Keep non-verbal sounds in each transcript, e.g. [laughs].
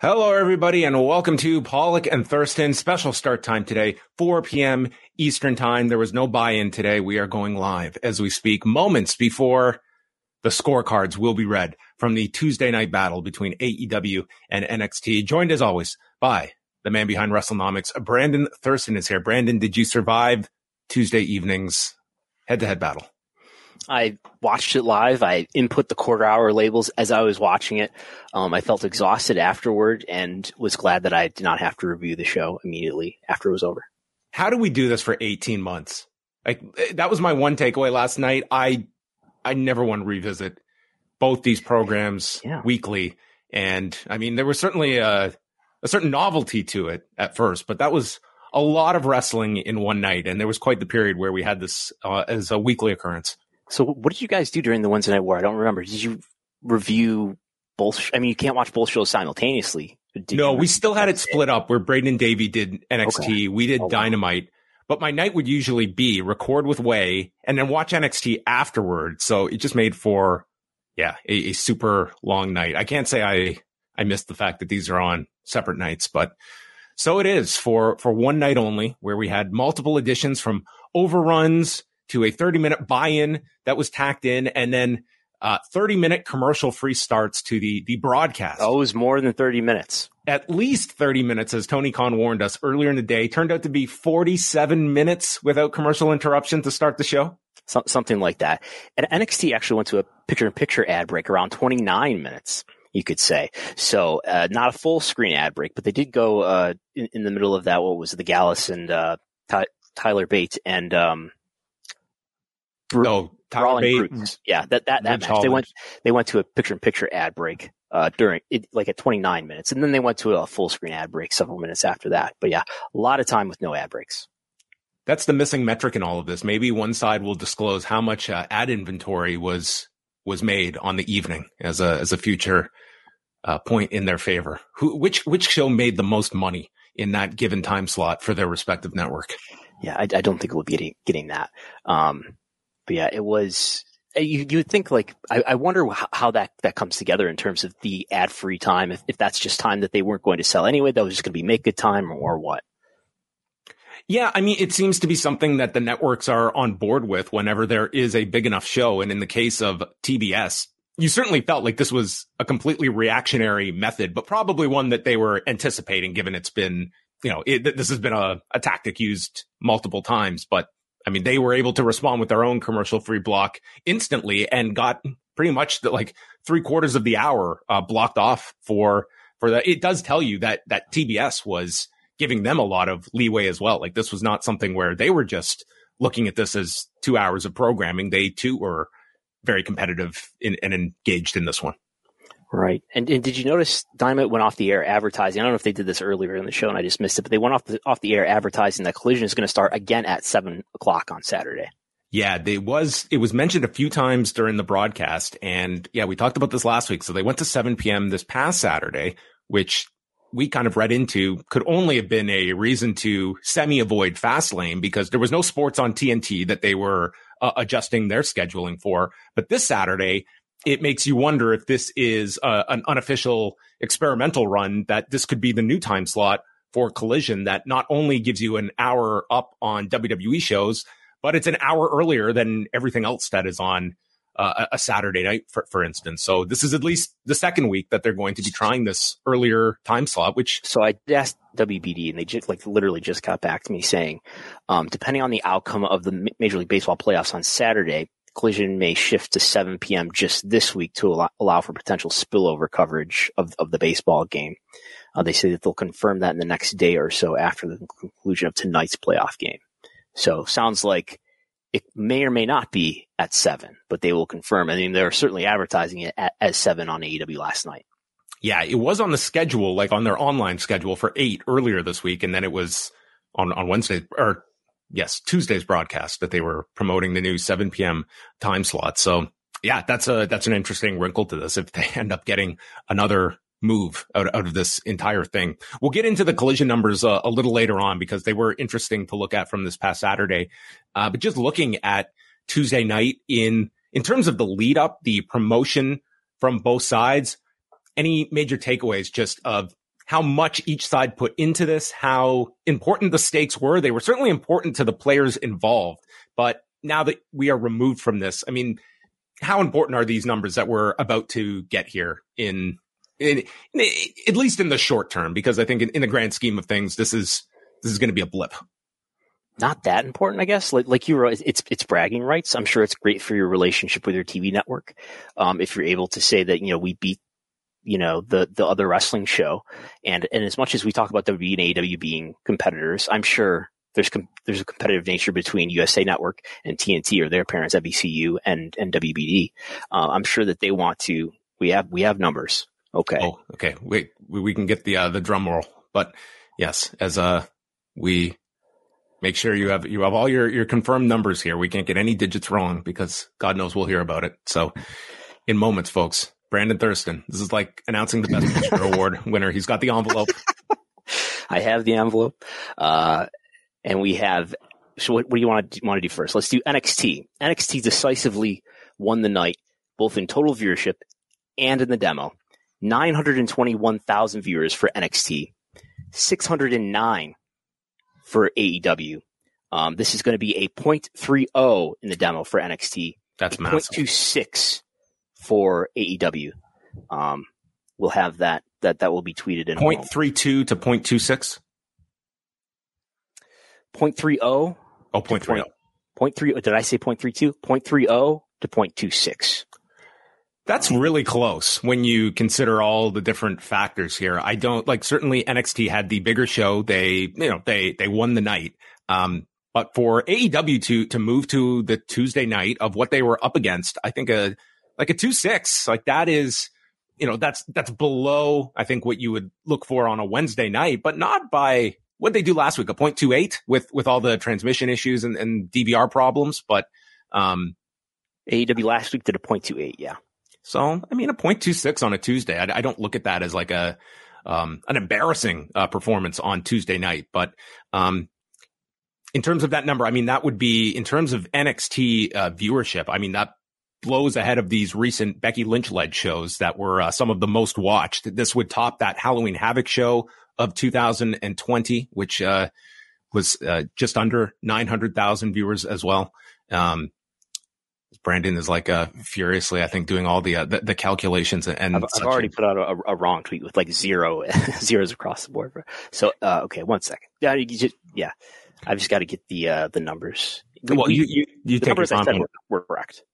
Hello, everybody, and welcome to Pollock and Thurston. Special start time today, 4 p.m. Eastern Time. There was no buy-in today. We are going live as we speak, moments before the scorecards will be read from the Tuesday night battle between AEW and NXT. Joined as always by the man behind WrestleNomics, Brandon Thurston is here. Brandon, did you survive Tuesday evening's head-to-head battle? I watched it live. I input the quarter hour labels as I was watching it. Um, I felt exhausted afterward and was glad that I did not have to review the show immediately after it was over. How do we do this for 18 months? Like that was my one takeaway last night. I I never want to revisit both these programs yeah. weekly. And I mean, there was certainly a, a certain novelty to it at first, but that was a lot of wrestling in one night. And there was quite the period where we had this uh, as a weekly occurrence. So what did you guys do during the Wednesday Night War? I don't remember. Did you review both? I mean, you can't watch both shows simultaneously. Did no, we still had it split up where Braden and Davey did NXT. Okay. We did oh, Dynamite. Wow. But my night would usually be record with Wai and then watch NXT afterward. So it just made for, yeah, a, a super long night. I can't say I, I missed the fact that these are on separate nights, but so it is for, for one night only where we had multiple editions from overruns to a 30 minute buy-in that was tacked in and then uh, 30 minute commercial free starts to the the broadcast. Oh, it was more than 30 minutes. At least 30 minutes, as Tony Khan warned us earlier in the day, turned out to be 47 minutes without commercial interruption to start the show. So, something like that. And NXT actually went to a picture in picture ad break around 29 minutes, you could say. So, uh, not a full screen ad break, but they did go, uh, in, in, the middle of that. What was it, the Gallus and, uh, Ty- Tyler Bates and, um, no, Tyler Bates. Yeah, that that, that match. They went they went to a picture in picture ad break uh, during it, like at 29 minutes, and then they went to a full screen ad break several minutes after that. But yeah, a lot of time with no ad breaks. That's the missing metric in all of this. Maybe one side will disclose how much uh, ad inventory was was made on the evening as a as a future uh, point in their favor. Who which which show made the most money in that given time slot for their respective network? Yeah, I, I don't think we'll be getting, getting that. Um, but yeah, it was. Uh, you you think like I, I wonder how, how, that that comes together in terms of the ad free time. If if that's just time that they weren't going to sell anyway, that was just going to be make good time or, or what. Yeah, I mean, it seems to be something that the networks are on board with whenever there is a big enough show. And in the case of TBS, you certainly felt like this was a completely reactionary method, but probably one that they were anticipating given it's been, you know, it, this has been a, a tactic used multiple times, but I mean, they were able to respond with their own commercial free block instantly and got pretty much the, like three quarters of the hour uh, blocked off for for that. It does tell you that that TBS was giving them a lot of leeway as well. Like this was not something where they were just looking at this as two hours of programming. They too were very competitive in, and engaged in this one. Right. And, and did you notice Dynamite went off the air advertising? I don't know if they did this earlier in the show and I just missed it, but they went off the, off the air advertising that Collision is going to start again at seven o'clock on Saturday. Yeah, they was it was mentioned a few times during the broadcast, and yeah, we talked about this last week. So they went to 7 p.m. this past Saturday, which we kind of read into could only have been a reason to semi avoid Fastlane because there was no sports on TNT that they were uh, adjusting their scheduling for. But this Saturday, it makes you wonder if this is uh, an unofficial experimental run that this could be the new time slot for collision that not only gives you an hour up on WWE shows, but it's an hour earlier than everything else that is on uh, a Saturday night, for, for instance. So this is at least the second week that they're going to be trying this earlier time slot, which. So I asked WBD and they just like literally just got back to me saying, um, depending on the outcome of the Major League Baseball playoffs on Saturday, collision may shift to 7 p.m. just this week to allow, allow for potential spillover coverage of, of the baseball game. Uh, they say that they'll confirm that in the next day or so after the conclusion of tonight's playoff game. So sounds like it may or may not be at seven, but they will confirm. I mean, they're certainly advertising it at, as seven on AEW last night. Yeah, it was on the schedule, like on their online schedule for eight earlier this week, and then it was on on Wednesday or yes, Tuesday's broadcast that they were promoting the new 7 p.m. time slot. So yeah, that's a that's an interesting wrinkle to this if they [laughs] end up getting another move out, out of this entire thing. We'll get into the collision numbers uh, a little later on because they were interesting to look at from this past Saturday. Uh, but just looking at Tuesday night in, in terms of the lead up, the promotion from both sides, any major takeaways just of how much each side put into this, how important the stakes were. They were certainly important to the players involved, but now that we are removed from this, I mean, how important are these numbers that we're about to get here in in, in, at least in the short term, because I think in, in the grand scheme of things, this is this is going to be a blip. Not that important, I guess. Like like you were, it's it's bragging rights. I'm sure it's great for your relationship with your TV network. Um, if you're able to say that you know we beat you know the the other wrestling show, and and as much as we talk about WWE and AEW being competitors, I'm sure there's com- there's a competitive nature between USA Network and TNT or their parents NBCU and and WBD. Uh, I'm sure that they want to. We have we have numbers. Okay. Oh, okay. Wait, we, we can get the uh, the drum roll, but yes, as uh we make sure you have you have all your your confirmed numbers here. We can't get any digits wrong because God knows we'll hear about it. So, in moments, folks, Brandon Thurston. This is like announcing the best picture [laughs] award winner. He's got the envelope. [laughs] I have the envelope, uh, and we have. So, what, what do you want to want to do first? Let's do NXT. NXT decisively won the night, both in total viewership and in the demo. 921,000 viewers for NXT, 609 for AEW. Um, this is going to be a 0.30 in the demo for NXT. That's massive. 0.26 for AEW. Um, we'll have that, that, that will be tweeted in 0.32 to 0.26? 0.30. Oh, 0.30. 0.3, did I say 0.32? 0.30 to 0.26. That's really close when you consider all the different factors here. I don't like certainly NXT had the bigger show. They, you know, they, they won the night. Um, but for AEW to, to move to the Tuesday night of what they were up against, I think a, like a two six, like that is, you know, that's, that's below, I think what you would look for on a Wednesday night, but not by what they do last week, a 0.28 with, with all the transmission issues and, and DVR problems. But, um, AEW last week did a 0.28. Yeah. So, I mean, a 0.26 on a Tuesday, I, I don't look at that as like a, um, an embarrassing uh, performance on Tuesday night. But, um, in terms of that number, I mean, that would be in terms of NXT uh, viewership. I mean, that blows ahead of these recent Becky Lynch led shows that were uh, some of the most watched. This would top that Halloween Havoc show of 2020, which, uh, was, uh, just under 900,000 viewers as well. Um, Brandon is like uh, furiously, I think, doing all the uh, the, the, calculations and. I've, I've already a, put out a, a, wrong tweet with like zero [laughs] zeros across the board. So, uh, okay, one second. Yeah, you just, yeah, I've just got to get the uh, the numbers. Well, you you, you the numbers I said were, were, correct.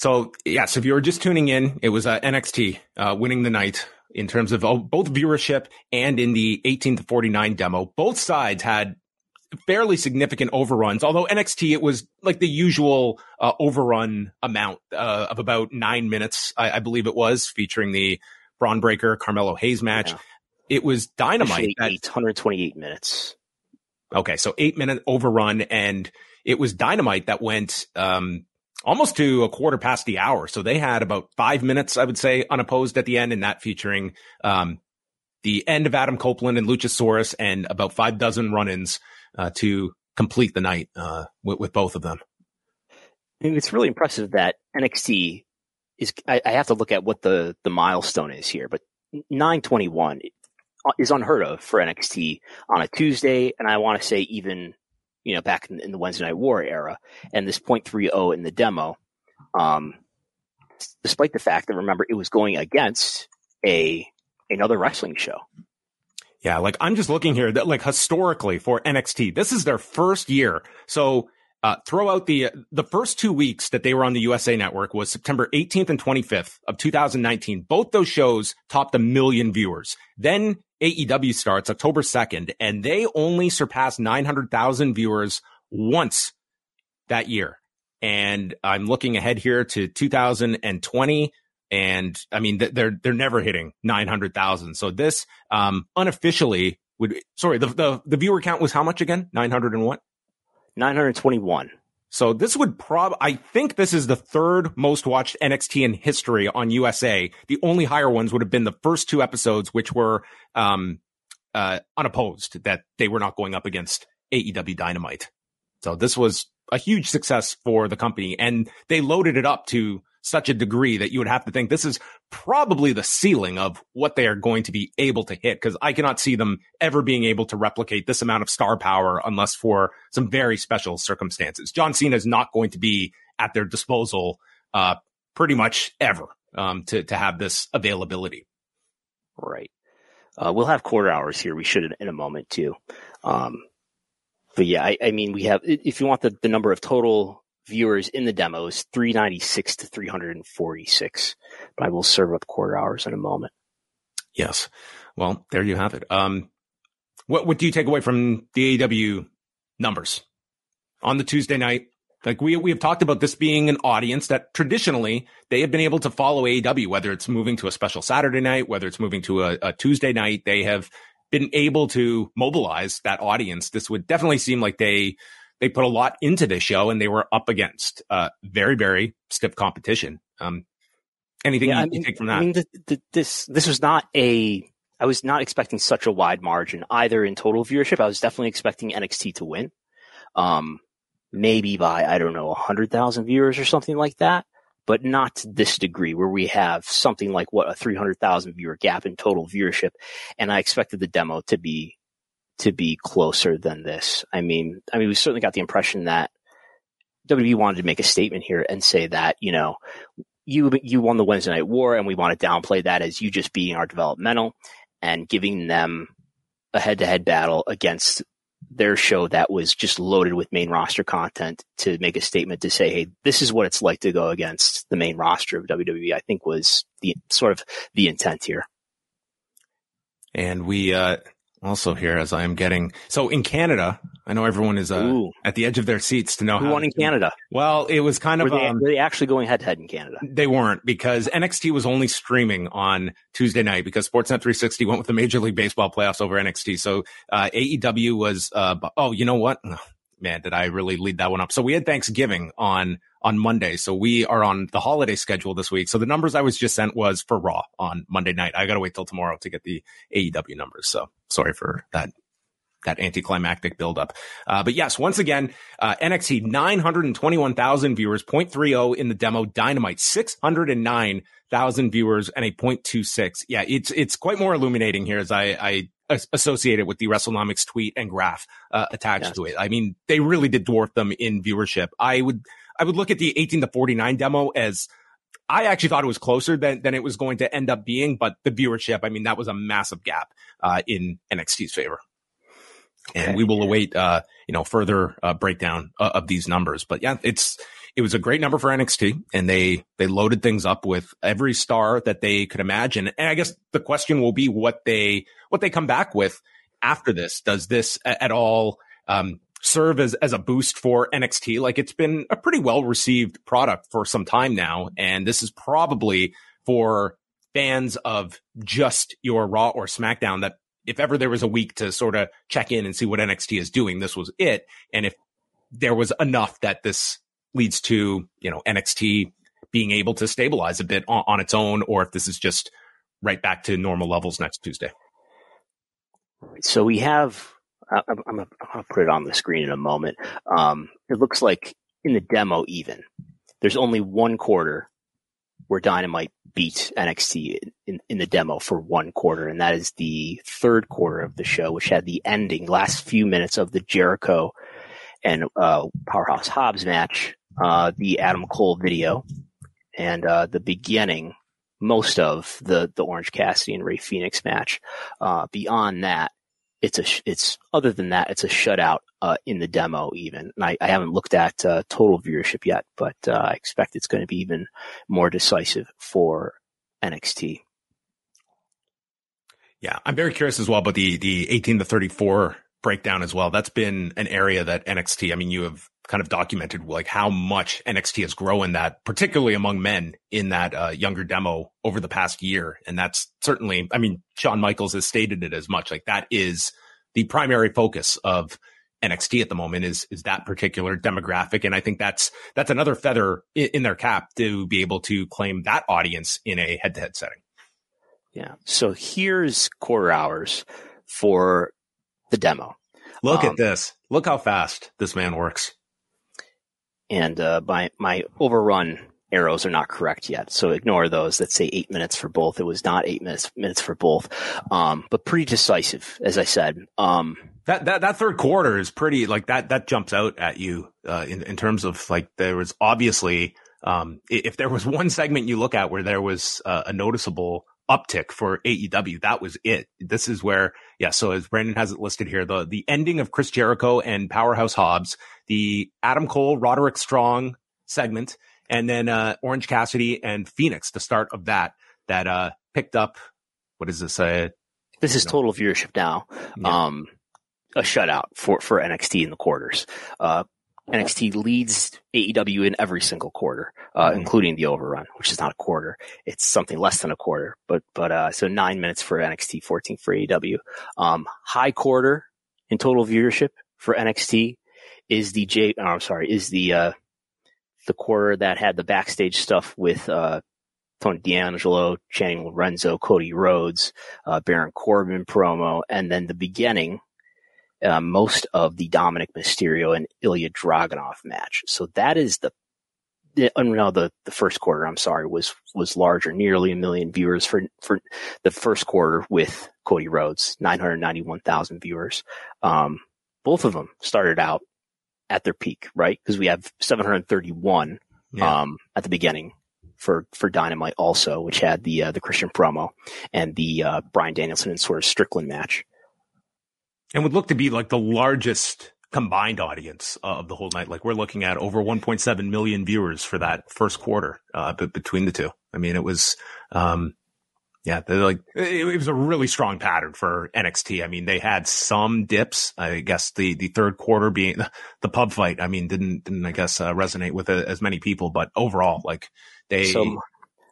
So yeah, so if you were just tuning in, it was uh, NXT uh, winning the night in terms of both viewership and in the 18 to 49 demo. Both sides had fairly significant overruns. Although NXT, it was like the usual uh, overrun amount uh, of about nine minutes, I, I, believe it was, featuring the Bron Breakker Carmelo Hayes match. Yeah. It was dynamite. At, 828 minutes. Okay, so eight minute overrun, and it was dynamite that went um, almost to a quarter past the hour. So they had about five minutes, I would say, unopposed at the end, and that featuring um, the end of Adam Copeland and Luchasaurus, and about five dozen run-ins uh, to complete the night uh, with, with, both of them. It's really impressive that NXT is I, I have to look at what the the milestone is here, but 921 is unheard of for NXT on a Tuesday, and I want to say even you know back in, in, the Wednesday Night War era, and this .30 in the demo, um, despite the fact that remember it was going against a another wrestling show. Yeah, like I'm just looking here that like historically for NXT, this is their first year. So uh, throw out the the first two weeks that they were on the USA Network was September 18th and 25th of 2019. Both those shows topped a million viewers. Then AEW starts October 2nd, and they only surpassed 900,000 viewers once that year. And I'm looking ahead here to 2020. And I mean, they're, they're never hitting 900,000. So this, um, unofficially would, sorry, the, the, the viewer count was how much again? 900 and what? 921. So this would prob, I think this is the third most watched NXT in history on USA. The only higher ones would have been the first two episodes, which were, um, uh, unopposed that they were not going up against AEW Dynamite. So this was a huge success for the company and they loaded it up to such a degree that you would have to think this is probably the ceiling of what they are going to be able to hit. Cause I cannot see them ever being able to replicate this amount of star power unless for some very special circumstances. John Cena is not going to be at their disposal, uh, pretty much ever, um, to, to have this availability. Right. Uh, we'll have quarter hours here. We should in, in a moment too. Um, but yeah, I, I, mean, we have, if you want the, the number of total viewers in the demos, 396 to 346. But I will serve up quarter hours in a moment. Yes. Well, there you have it. Um, what, what do you take away from the AEW numbers on the Tuesday night? Like we, we have talked about this being an audience that traditionally they have been able to follow AEW, whether it's moving to a special Saturday night, whether it's moving to a, a Tuesday night, they have been able to mobilize that audience. This would definitely seem like they they put a lot into this show and they were up against uh, very, very stiff competition. Um, anything yeah, you, I mean, take from that? I mean, the, the, this, this was not a, I was not expecting such a wide margin either in total viewership. I was definitely expecting NXT to win. Um, maybe by, I don't know, 100,000 viewers or something like that, but not to this degree where we have something like what a 300,000 viewer gap in total viewership. And I expected the demo to be to be closer than this. I mean, I mean, we certainly got the impression that WWE wanted to make a statement here and say that, you know, you, you won the Wednesday night war and we want to downplay that as you just being our developmental and giving them a head to head battle against their show that was just loaded with main roster content to make a statement to say, Hey, this is what it's like to go against the main roster of WWE, I think was the sort of the intent here. And we, uh, also here as I am getting. So in Canada, I know everyone is uh, at the edge of their seats to know who won in Canada. Well, it was kind were of they, um, were they actually going head to head in Canada? They weren't because NXT was only streaming on Tuesday night because Sportsnet 360 went with the Major League Baseball playoffs over NXT. So uh, AEW was. Uh, oh, you know what? man, did I really lead that one up? So we had Thanksgiving on on Monday. So we are on the holiday schedule this week. So the numbers I was just sent was for Raw on Monday night. I got to wait till tomorrow to get the AEW numbers. So sorry for that that anticlimactic buildup. Uh, but yes, once again, uh, NXT 921,000 viewers, 0.30 in the demo, Dynamite 609,000 viewers and a 0.26. Yeah, it's, it's quite more illuminating here as I, I associated it with the WrestleNomics tweet and graph uh, attached yes. to it. I mean, they really did dwarf them in viewership. I would I would look at the 18 to 49 demo as I actually thought it was closer than than it was going to end up being, but the viewership, I mean, that was a massive gap uh, in NXT's favor. Okay. And we will await, uh, you know, further uh, breakdown uh, of these numbers. But yeah, it's it was a great number for NXT, and they they loaded things up with every star that they could imagine. And I guess the question will be what they what they come back with after this. Does this at all um, serve as as a boost for NXT? Like it's been a pretty well received product for some time now, and this is probably for fans of just your Raw or SmackDown that if ever there was a week to sort of check in and see what NXT is doing, this was it. And if there was enough that this leads to, you know, NXT being able to stabilize a bit on, on its own, or if this is just right back to normal levels next Tuesday. So we have, I'm, I'm going to put it on the screen in a moment. Um, it looks like in the demo, even there's only one quarter where Dynamite beat NXT in, in the demo for one quarter, and that is the third quarter of the show, which had the ending last few minutes of the Jericho and uh, Powerhouse Hobbs match, uh, the Adam Cole video, and uh, the beginning, most of the the Orange Cassidy and Rey Fenix match. Uh, beyond that, it's a it's other than that, it's a shutout uh, in the demo even. And I, I haven't looked at uh, total viewership yet, but uh, I expect it's going to be even more decisive for NXT. Yeah, I'm very curious as well about the the 18 to 34 breakdown as well. That's been an area that NXT. I mean, you have kind of documented like how much NXT has grown that, particularly among men in that uh, younger demo over the past year. And that's certainly, I mean, Shawn Michaels has stated it as much like that is the primary focus of NXT at the moment is is that particular demographic, and I think that's that's another feather in, in their cap to be able to claim that audience in a head to head setting. Yeah. So here's quarter hours for the demo. Look um, at this. Look how fast this man works. And uh, my my overrun arrows are not correct yet, so ignore those that say eight minutes for both. It was not eight minutes minutes for both, um, but pretty decisive, as I said. Um, that, that that third quarter is pretty like that. That jumps out at you uh, in in terms of like there was obviously um, if there was [laughs] one segment you look at where there was uh, a noticeable uptick for AEW, that was it. This is where yeah. So as Brandon has it listed here, the the ending of Chris Jericho and Powerhouse Hobbs, the Adam Cole Roderick Strong segment, and then uh, Orange Cassidy and Fenix, the start of that that uh, picked up. What is this? Uh, this is know. total viewership now. Yeah. Um, a shutout for, for NXT in the quarters. Uh, NXT leads AEW in every single quarter, uh, mm-hmm. including the overrun, which is not a quarter. It's something less than a quarter, but, but, uh, so nine minutes for NXT, 14 for AEW. Um, high quarter in total viewership for NXT is the J, oh, I'm sorry, is the, uh, the quarter that had the backstage stuff with, uh, Tony D'Angelo, Channing Lorenzo, Cody Rhodes, uh, Baron Corbin promo, and then the beginning uh, most of the Dominik Mysterio and Ilya Dragunov match. So that is the, the uh, no, the, the first quarter, I'm sorry, was, was larger, nearly a million viewers for, for the first quarter with Cody Rhodes, 991,000 viewers. Um, both of them started out at their peak, right? Because we have 731, yeah. um, at the beginning for, for Dynamite also, which had the, uh, the Christian promo and the, uh, Bryan Danielson and Swerve Strickland match and would look to be like the largest combined audience uh, of the whole night. Like we're looking at over 1.7 million viewers for that first quarter, uh, b- between the two. I mean, it was, um, yeah, like it, it, was a really strong pattern for NXT. I mean, they had some dips. I guess the the third quarter being [laughs] the pub fight. I mean, didn't didn't I guess uh, resonate with uh, as many people, but overall, like they. So,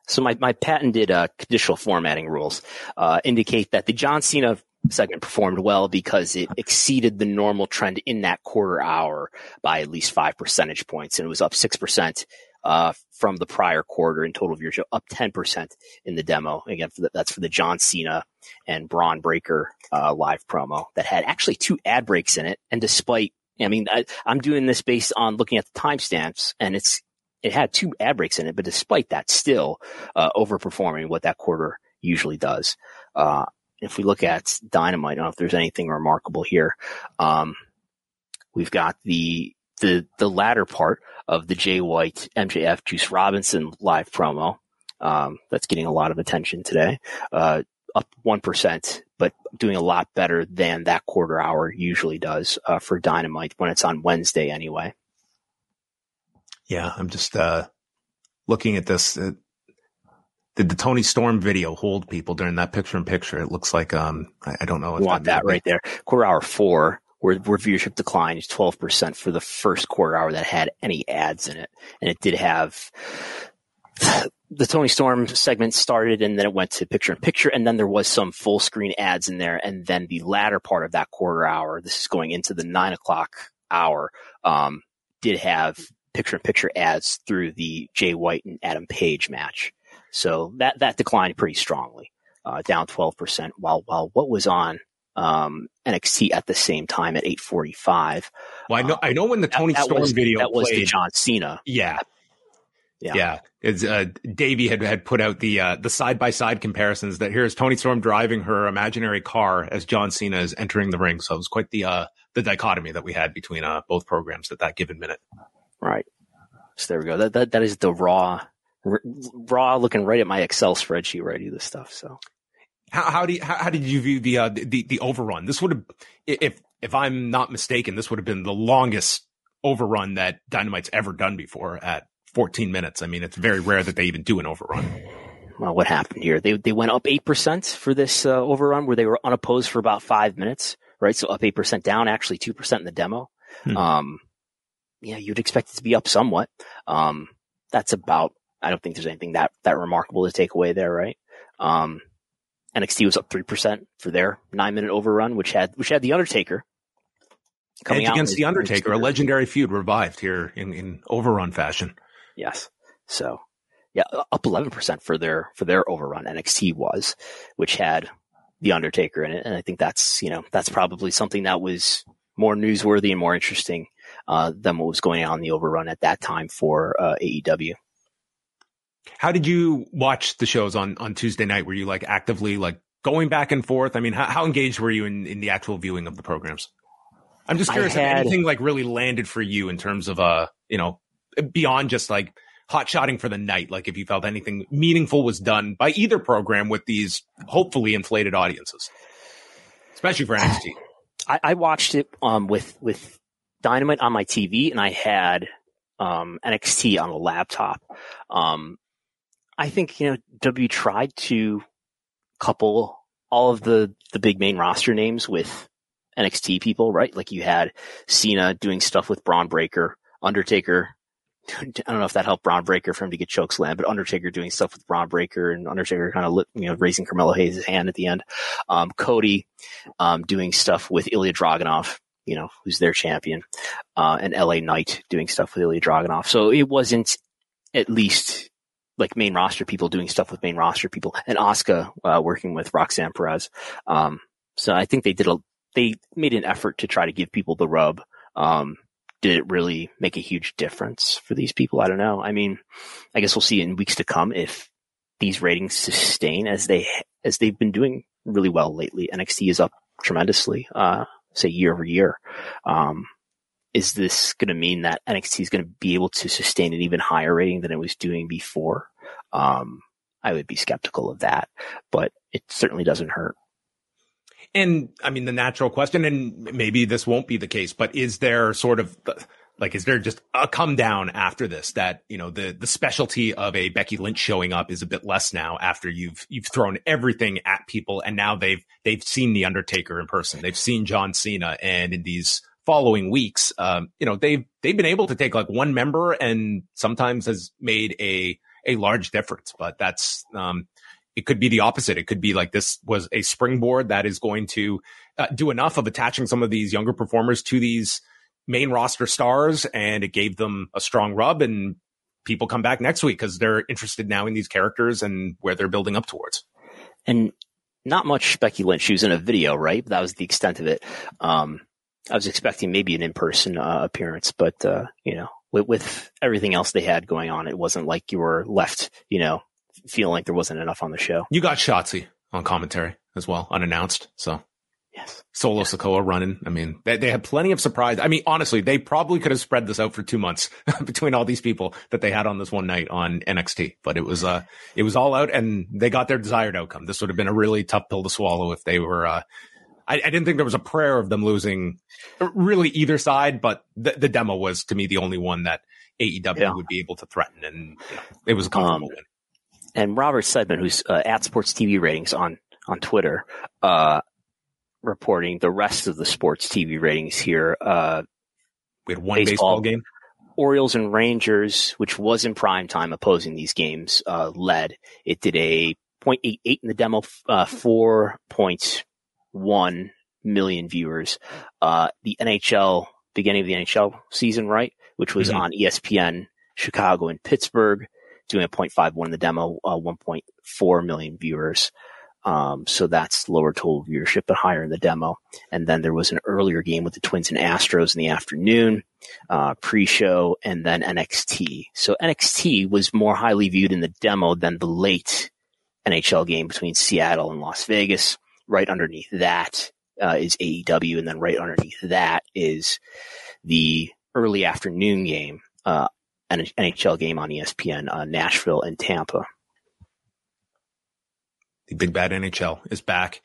so my my patented uh, conditional formatting rules uh, indicate that the John Cena segment performed well because it exceeded the normal trend in that quarter hour by at least five percentage points. And it was up 6%, uh, from the prior quarter in total viewership, up 10% in the demo. Again, for the, that's for the John Cena and Bron Breakker uh, live promo that had actually two ad breaks in it. And despite, I mean, I, I'm doing this based on looking at the timestamps and it's, it had two ad breaks in it, but despite that, still, uh, overperforming what that quarter usually does. Uh, if we look at Dynamite, I don't know if there's anything remarkable here. Um, we've got the the the latter part of the Jay White MJF Juice Robinson live promo. Um, that's getting a lot of attention today. Uh, up one percent, but doing a lot better than that quarter hour usually does uh, for Dynamite when it's on Wednesday anyway. Yeah, I'm just uh, looking at this. Uh, did the Toni Storm video hold people during that picture in picture? It looks like um I, I don't know. If want that right there. Quarter hour four, where, where viewership declined twelve percent for the first quarter hour that had any ads in it, and it did have the Toni Storm segment started, and then it went to picture in picture, and then there was some full screen ads in there, and then the latter part of that quarter hour, this is going into the nine o'clock hour, um, did have picture in picture ads through the Jay White and Adam Page match. So that, that declined pretty strongly, uh, down 12%, while, while what was on, um, NXT at the same time at 845. Well, I know, I know when the Tony that, Storm was, video that was the John Cena. Yeah. Yeah, yeah. It's, uh, Davey had had put out the uh, the side by side comparisons that here's Toni Storm driving her imaginary car as John Cena is entering the ring. So it was quite the uh, the dichotomy that we had between uh, both programs at that given minute. Right. So there we go. That that, that is the raw r- raw looking right at my Excel spreadsheet where I do this stuff. So how how do you, how, how did you view the uh, the the overrun? This would have if if I'm not mistaken, this would have been the longest overrun that Dynamite's ever done before at 14 minutes. I mean, it's very rare that they even do an overrun. Well, what happened here? They they went up eight percent for this uh, overrun, where they were unopposed for about five minutes, right? So up eight percent, down actually two percent in the demo. Hmm. Um, yeah, you'd expect it to be up somewhat. Um, that's about. I don't think there's anything that that remarkable to take away there, right? Um, NXT was up three percent for their nine minute overrun, which had which had the Undertaker coming against the Undertaker, a legendary feud revived here in in overrun fashion. Yes. So yeah, up 11% for their, for their overrun NXT was, which had the Undertaker in it. And I think that's, you know, that's probably something that was more newsworthy and more interesting, uh, than what was going on in the overrun at that time for, uh, AEW. How did you watch the shows on, on Tuesday night? Were you like actively like going back and forth? I mean, how, how engaged were you in, in the actual viewing of the programs? I'm just curious had, if anything like really landed for you in terms of, uh, you know, beyond just like hot shotting for the night. Like if you felt anything meaningful was done by either program with these hopefully inflated audiences, especially for NXT. [sighs] I, I watched it um, with with Dynamite on my TV, and I had um, NXT on a laptop. Um, I think you know W tried to couple all of the the big main roster names with NXT people, right? Like you had Cena doing stuff with Bron Breakker, Undertaker [laughs] I don't know if that helped Bron Breakker for him to get chokeslam, but Undertaker doing stuff with Bron Breakker and Undertaker kind of, you know, raising Carmelo Hayes' hand at the end. Um, Cody, um, doing stuff with Ilya Dragunov, you know, who's their champion, uh, and LA Knight doing stuff with Ilya Dragunov. So it wasn't at least like main roster people doing stuff with main roster people and Asuka, uh, working with Roxanne Perez. Um, so I think they did a, they made an effort to try to give people the rub. Um, did it really make a huge difference for these people? I don't know. I mean, I guess we'll see in weeks to come if these ratings sustain as they as they've been doing really well lately. NXT is up tremendously, uh, say year over year. Um, is this going to mean that NXT is going to be able to sustain an even higher rating than it was doing before? Um, I would be skeptical of that, but it certainly doesn't hurt. And I mean, the natural question, and maybe this won't be the case, but is there sort of like, is there just a come down after this that, you know, the, the specialty of a Becky Lynch showing up is a bit less now after you've, you've thrown everything at people and now they've, they've seen the Undertaker in person. They've seen John Cena and in these following weeks, um, you know, they've, they've been able to take like one member and sometimes has made a, a large difference, but that's, um, it could be the opposite. It could be like this was a springboard that is going to uh, do enough of attaching some of these younger performers to these main roster stars, and it gave them a strong rub. And people come back next week because they're interested now in these characters and where they're building up towards. And not much Becky Lynch. She was in a video, right? That was the extent of it. Um, I was expecting maybe an in-person uh, appearance, but uh, you know, with, with, everything else they had going on, it wasn't like you were left, you know, feeling like there wasn't enough on the show. You got Shotzi on commentary as well, unannounced. So yes, Solo Sikoa running. I mean, they, they had plenty of surprise. I mean, honestly, they probably could have spread this out for two months [laughs] between all these people that they had on this one night on NXT, but it was, uh, it was all out and they got their desired outcome. This would have been a really tough pill to swallow if they were, uh, I, I, didn't think there was a prayer of them losing really either side, but the, the demo was to me the only one that AEW yeah. would be able to threaten, and you know, it was a comfortable um, win and Robert Seidman, who's uh, at Sports TV ratings on on Twitter, uh, reporting the rest of the sports TV ratings here. Uh, we had one baseball, baseball, game. Orioles and Rangers, which was in prime time opposing these games, uh, led. It did a 0.88 in the demo, uh, 4.1 million viewers. Uh, the NHL, beginning of the NHL season, right? Which was mm-hmm. on ESPN, Chicago and Pittsburgh doing a 0.51 in the demo, uh, 1.4 million viewers. Um, so that's lower total viewership, but higher in the demo. And then there was an earlier game with the Twins and Astros in the afternoon, uh, pre-show, and then NXT. So NXT was more highly viewed in the demo than the late NHL game between Seattle and Las Vegas. Right underneath that uh, is AEW, and then right underneath that is the early afternoon game, uh, an NHL game on ESPN, uh, Nashville and Tampa. The big bad NHL is back.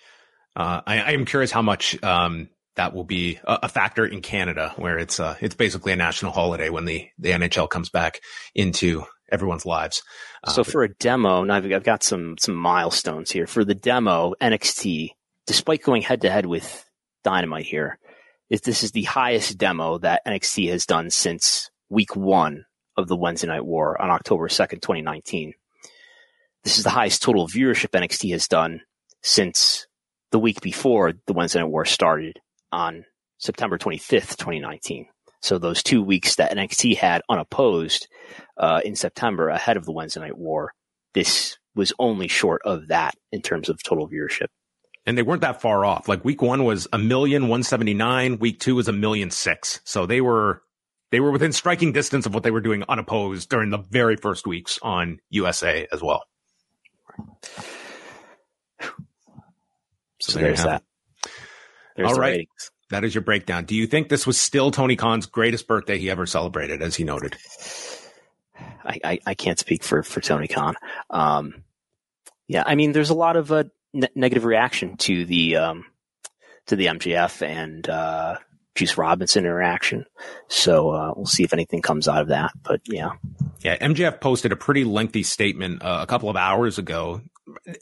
Uh, I, I, am curious how much um, that will be a, a, factor in Canada, where it's uh, it's basically a national holiday when the the NHL comes back into everyone's lives. Uh, so for a demo, now I've, I've got some some milestones here. For the demo, NXT, despite going head to head with Dynamite here, is this is the highest demo that NXT has done since week one of the Wednesday Night War on October 2nd, 2019. This is the highest total viewership NXT has done since the week before the Wednesday Night War started on September 25th, 2019. So those two weeks that NXT had unopposed uh, in September ahead of the Wednesday Night War, this was only short of that in terms of total viewership. And they weren't that far off. Like week one was a million one seventy nine. Week two was a million six. So they were they were within striking distance of what they were doing unopposed during the very first weeks on USA as well. So, so there's that. There's All the right. Ratings. That is your breakdown. Do you think this was still Tony Khan's greatest birthday he ever celebrated, as he noted? I, I, I can't speak for, for Tony Khan. Um, yeah, I mean, there's a lot of uh, ne- negative reaction to the um, to the MJF and uh, Juice Robinson interaction. So uh, we'll see if anything comes out of that. But yeah. Yeah, MJF posted a pretty lengthy statement uh, a couple of hours ago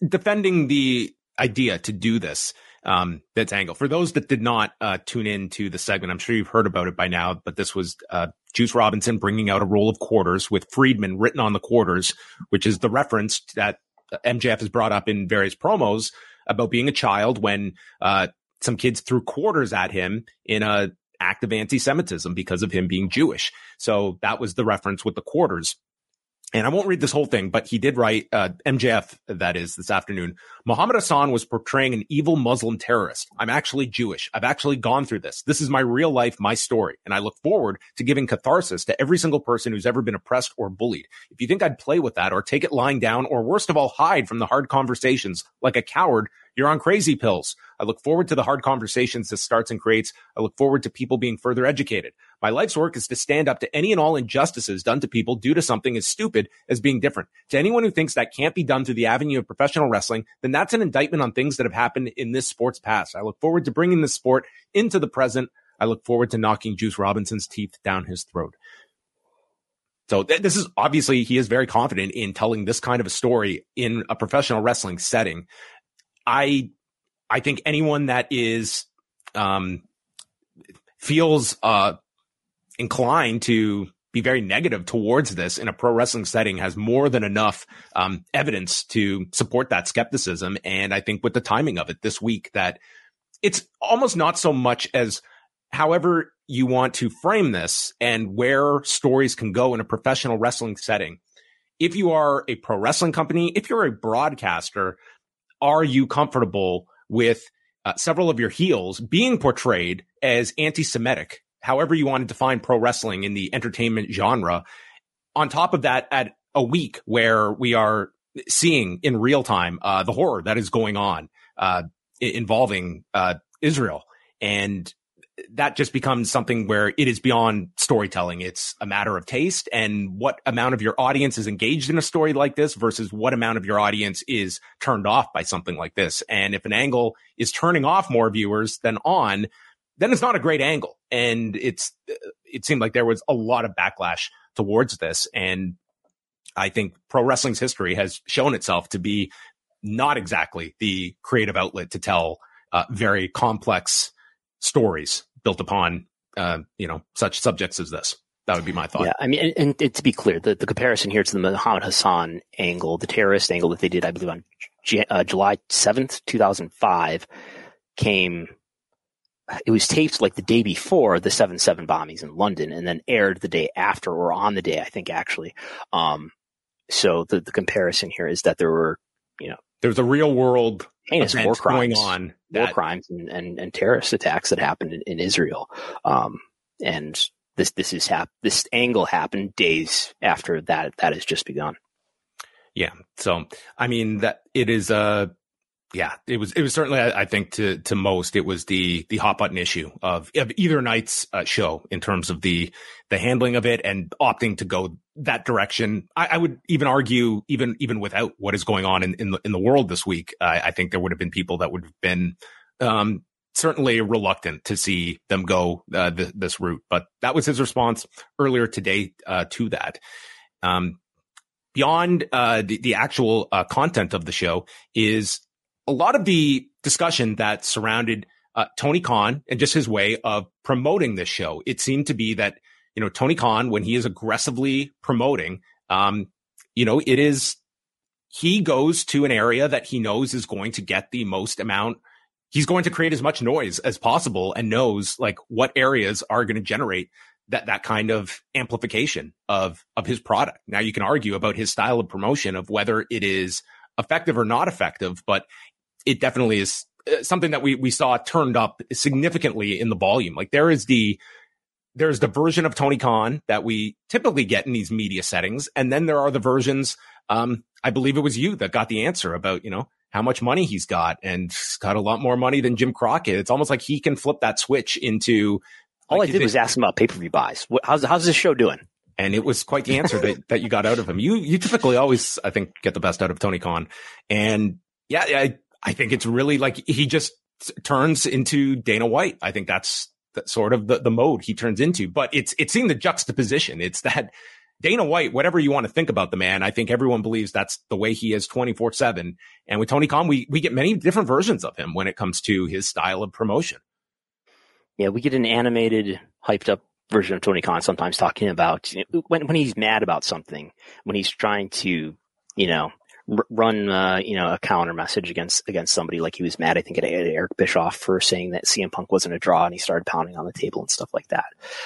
defending the idea to do this. Um, that's angle. For those that did not uh, tune in to the segment, I'm sure you've heard about it by now, but this was uh, Juice Robinson bringing out a roll of quarters with Friedman written on the quarters, which is the reference that MJF has brought up in various promos about being a child when uh, some kids threw quarters at him in a act of anti-Semitism because of him being Jewish. So that was the reference with the quarters. And I won't read this whole thing, but he did write, uh, MJF, that is this afternoon. Muhammad Hassan was portraying an evil Muslim terrorist. I'm actually Jewish. I've actually gone through this. This is my real life, my story. And I look forward to giving catharsis to every single person who's ever been oppressed or bullied. If you think I'd play with that or take it lying down or worst of all, hide from the hard conversations like a coward, you're on crazy pills. I look forward to the hard conversations this starts and creates. I look forward to people being further educated. My life's work is to stand up to any and all injustices done to people due to something as stupid as being different. To anyone who thinks that can't be done through the avenue of professional wrestling, then that's an indictment on things that have happened in this sport's past. I look forward to bringing this sport into the present. I look forward to knocking Juice Robinson's teeth down his throat. So th- this is obviously he is very confident in telling this kind of a story in a professional wrestling setting. I I think anyone that is um, feels uh, inclined to be very negative towards this in a pro wrestling setting has more than enough um, evidence to support that skepticism. And I think with the timing of it this week, that it's almost not so much as however you want to frame this and where stories can go in a professional wrestling setting. If you are a pro wrestling company, if you're a broadcaster, are you comfortable with uh, several of your heels being portrayed as anti-Semitic, however you want to define pro wrestling in the entertainment genre? On top of that, at a week where we are seeing in real time uh, the horror that is going on uh, involving uh, Israel and that just becomes something where it is beyond storytelling. It's a matter of taste and what amount of your audience is engaged in a story like this versus what amount of your audience is turned off by something like this. And if an angle is turning off more viewers than on, then it's not a great angle. And it's, it seemed like there was a lot of backlash towards this. And I think pro wrestling's history has shown itself to be not exactly the creative outlet to tell uh, very complex stories built upon, uh, you know, such subjects as this. That would be my thought. Yeah, I mean, and, and to be clear, the, the comparison here to the Muhammad Hassan angle, the terrorist angle that they did, I believe, on J- uh, July 7th, 2005, came, it was taped like the day before the 7-7 bombings in London and then aired the day after or on the day, I think, actually. Um, so the, the comparison here is that there were, you know, there's a real world heinous war crimes going on, war crimes and, and, and terrorist attacks that happened in, in Israel. Um, and this this is hap- this angle happened days after that that has just begun. Yeah. So I mean that it is uh yeah, it was it was certainly I, I think to to most it was the the hot button issue of, of either night's uh, show in terms of the the handling of it and opting to go that direction. I, I, would even argue even even without what is going on in in the, in the world this week, uh, I think there would have been people that would have been um, certainly reluctant to see them go uh, th- this route. But that was his response earlier today uh, to that. Um, beyond uh, the, the, actual uh, content of the show is a lot of the discussion that surrounded uh, Tony Khan and just his way of promoting this show. It seemed to be that you know Tony Khan, when he is aggressively promoting, um, you know, it is he goes to an area that he knows is going to get the most amount he's going to create as much noise as possible and knows like what areas are going to generate that that kind of amplification of of his product. Now you can argue about his style of promotion of whether it is effective or not effective, but it definitely is uh, something that we we saw turned up significantly in the volume. Like there is the there's the version of Tony Khan that we typically get in these media settings, and then there are the versions. Um, I believe it was you that got the answer about you know how much money he's got and he's got a lot more money than Jim Crockett. It's almost like he can flip that switch into. All like, I did was ask him about pay per view buys. How's how's this show doing? And it was quite the answer that, that you got out of him. You you typically always, I think, get the best out of Tony Khan. And yeah, I I think it's really like he just turns into Dana White. I think that's, sort of the, the mode he turns into. But it's it's seeing the juxtaposition. It's that Dana White, whatever you want to think about the man, I think everyone believes that's the way he is 24 seven. And with Tony Khan, we, we get many different versions of him when it comes to his style of promotion. Yeah, we get an animated, hyped up version of Tony Khan sometimes talking about when, when he's mad about something, when he's trying to, you know, run, uh, you know, a counter message against against somebody. Like he was mad, I think, at, Eric Bischoff for saying that CM Punk wasn't a draw, and he started pounding on the table and stuff like that.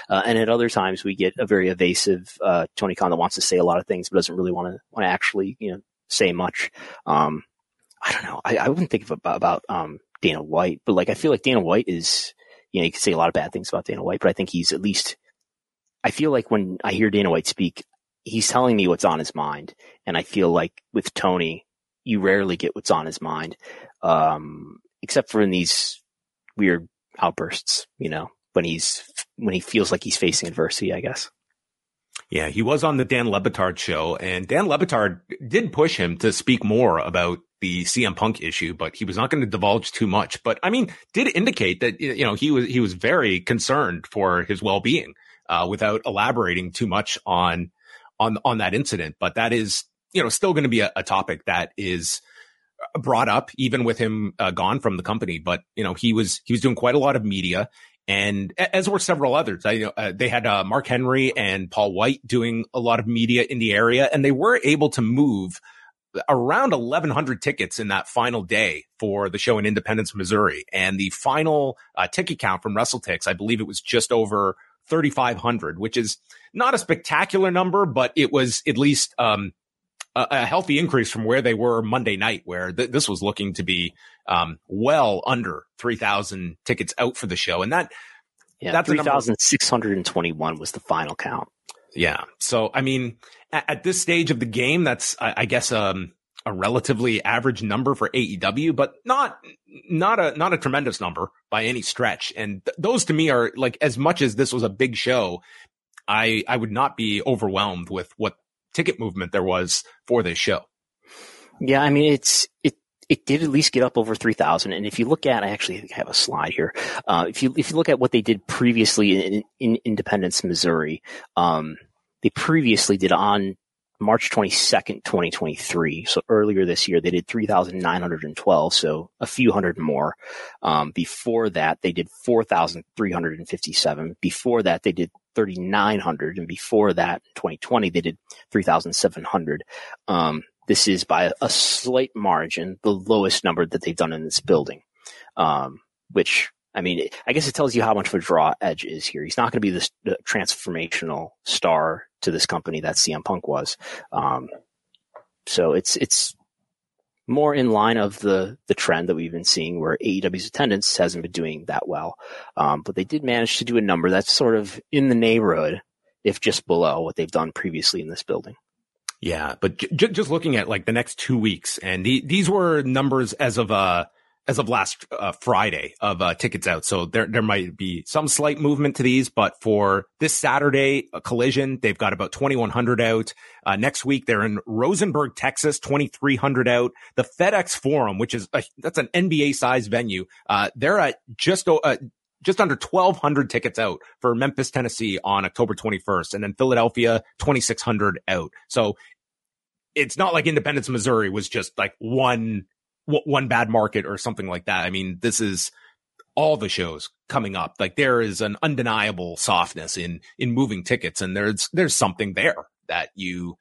Uh, and at other times, we get a very evasive uh, Tony Khan that wants to say a lot of things, but doesn't really want to want to actually, you know, say much. Um, I don't know. I, I wouldn't think about, about um, Dana White, but like I feel like Dana White is, you know, you can say a lot of bad things about Dana White, but I think he's at least. I feel like when I hear Dana White speak, he's telling me what's on his mind. And I feel like with Tony, you rarely get what's on his mind, um, except for in these weird outbursts, you know, when he's, when he feels like he's facing adversity, I guess. Yeah, he was on the Dan Le Batard show and Dan Le Batard did push him to speak more about the CM Punk issue, but he was not going to divulge too much. But I mean, did indicate that, you know, he was, he was very concerned for his well-being, uh, without elaborating too much on, on on that incident. But that is, you know, still going to be a, a, topic that is brought up even with him uh, gone from the company. But you know, he was he was doing quite a lot of media. And as were several others, I, you uh, they had uh, Mark Henry and Paul White doing a lot of media in the area, and they were able to move around 1,100 tickets in that final day for the show in Independence, Missouri. And the final uh, ticket count from WrestleTix, I believe it was just over 3,500, which is not a spectacular number, but it was at least um, a, a, healthy increase from where they were Monday night, where th- this was looking to be um, well under 3,000 tickets out for the show. And that, yeah, that's 3,621 was the final count. Yeah. So, I mean, at, at, this stage of the game, that's, I, I guess, um, a relatively average number for AEW, but not not a not a tremendous number by any stretch. And th- those to me are like as much as this was a big show, I I would not be overwhelmed with what ticket movement there was for this show. Yeah, I mean it's it it did at least get up over 3000 and if you look at i actually have a slide here uh, if you if you look at what they did previously in, in independence missouri um, they previously did on March 22nd, 2023. So earlier this year, they did 3,912. So a few hundred more. Um, before that, they did 4,357. Before that, they did 3,900. And before that, 2020, they did 3,700. Um, this is by a slight margin, the lowest number that they've done in this building. Um, which I mean, I guess it tells you how much of a draw Edge is here. He's not going to be this transformational star to this company that CM Punk was. Um, so it's it's more in line of the the trend that we've been seeing, where AEW's attendance hasn't been doing that well, um, but they did manage to do a number that's sort of in the neighborhood, if just below what they've done previously in this building. Yeah, but j- just looking at like the next two weeks, and the, these were numbers as of uh as of last uh, Friday of uh, tickets out. So there there might be some slight movement to these, but for this Saturday a collision, they've got about 2100 out. Uh, next week they're in Rosenberg, Texas, 2300 out. The FedEx Forum, which is a, that's an NBA size venue, uh, they're at just uh, just under 1200 tickets out for Memphis, Tennessee on October 21st and then Philadelphia 2600 out. So it's not like Independence, Missouri was just like one one bad market or something like that. I mean, this is all the shows coming up. Like there is an undeniable softness in in moving tickets, and there's there's something there that you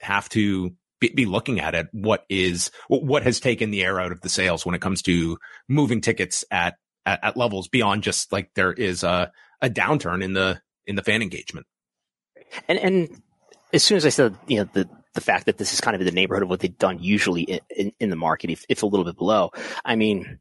have to be, be looking at it. What is what has taken the air out of the sales when it comes to moving tickets at at, at levels beyond just like there is a a downturn in the in the fan engagement. And and as soon as I said, you know, the the fact that this is kind of in the neighborhood of what they've done usually in, in, in the market, if, if a little bit below. I mean,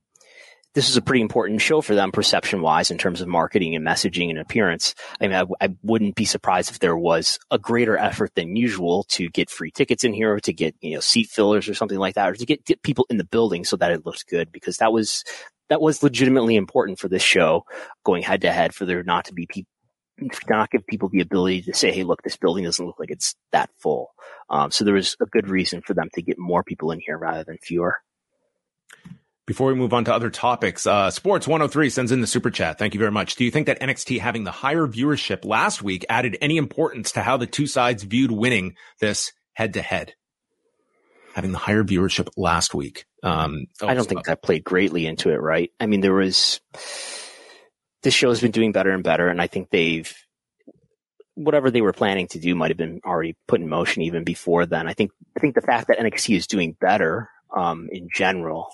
this is a pretty important show for them perception wise in terms of marketing and messaging and appearance. I mean, I, wouldn't be surprised if there was a greater effort than usual to get free tickets in here or to get, you know, seat fillers or something like that or to get, get people in the building so that it looks good because that was, that was legitimately important for this show going head to head for there not to be people not give people the ability to say, "Hey, look, this building doesn't look like it's that full." Um, so there was a good reason for them to get more people in here rather than fewer. Before we move on to other topics, uh, Sports 103 sends in the super chat. Thank you very much. Do you think that NXT having the higher viewership last week added any importance to how the two sides viewed winning this head to head? Having the higher viewership last week. Um, oh, I don't think that played greatly into it, right? I mean, there was, this show has been doing better and better, and I think they've whatever they were planning to do might have been already put in motion even before then. I think I think the fact that NXT is doing better um, in general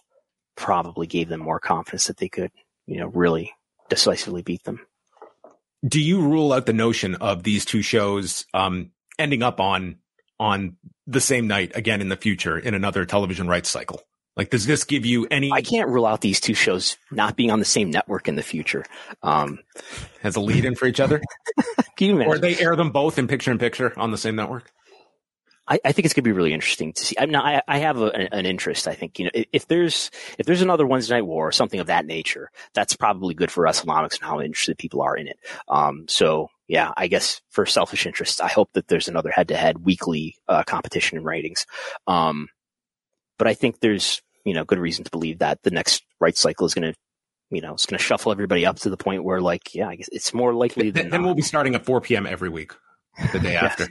probably gave them more confidence that they could, you know, really decisively beat them. Do you rule out the notion of these two shows um, ending up on on the same night again in the future in another television rights cycle? Like, does this give you any? I can't rule out these two shows not being on the same network in the future. Um, As a lead in for each other? [laughs] Can you imagine? Or they air them both in picture in picture on the same network? I, I, think it's going to be really interesting to see. I, mean, I, I have a, an interest. I think you know if there's if there's another Wednesday Night War or something of that nature, that's probably good for WrestleNomics and how interested people are in it. Um, so yeah, I guess for selfish interest, I hope that there's another head-to-head weekly uh, competition in ratings. Um, but I think there's you know good reason to believe that the next right cycle is going to you know, it's going to shuffle everybody up to the point where, like, yeah, I guess it's more likely than. Then we'll be starting at 4 p.m. every week, the day [laughs] yes. after.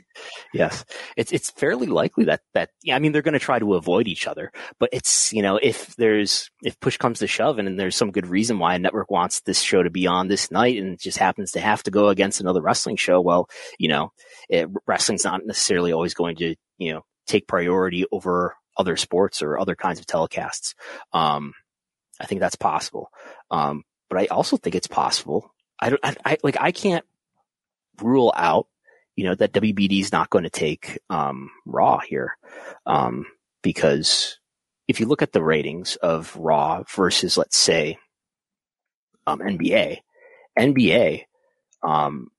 Yes, it's it's fairly likely that that yeah, I mean, they're going to try to avoid each other, but it's you know, if there's if push comes to shove, and, and there's some good reason why a network wants this show to be on this night, and it just happens to have to go against another wrestling show, well, you know, it, wrestling's not necessarily always going to you know take priority over other sports or other kinds of telecasts. Um, I think that's possible. Um, but I also think it's possible. I don't, I, I, like, I can't rule out, you know, that WBD is not going to take, um, Raw here. Um, because if you look at the ratings of Raw versus, let's say, um, NBA, NBA, um,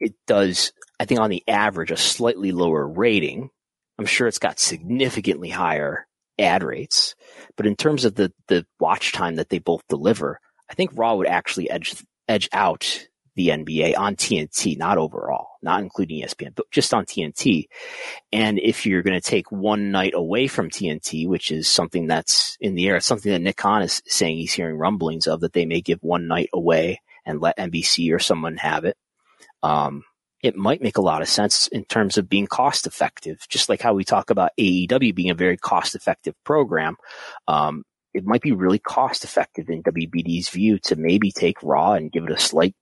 it does, I think on the average, a slightly lower rating. I'm sure it's got significantly higher ad rates. But in terms of the, the watch time that they both deliver, I think Raw would actually edge, edge out the NBA on TNT, not overall, not including ESPN, but just on TNT. And if you're going to take one night away from TNT, which is something that's in the air, it's something that Nick Khan is saying he's hearing rumblings of that they may give one night away and let NBC or someone have it. Um, it might make a lot of sense in terms of being cost effective, just like how we talk about AEW being a very cost effective program. Um, it might be really cost effective in WBD's view to maybe take Raw and give it a slight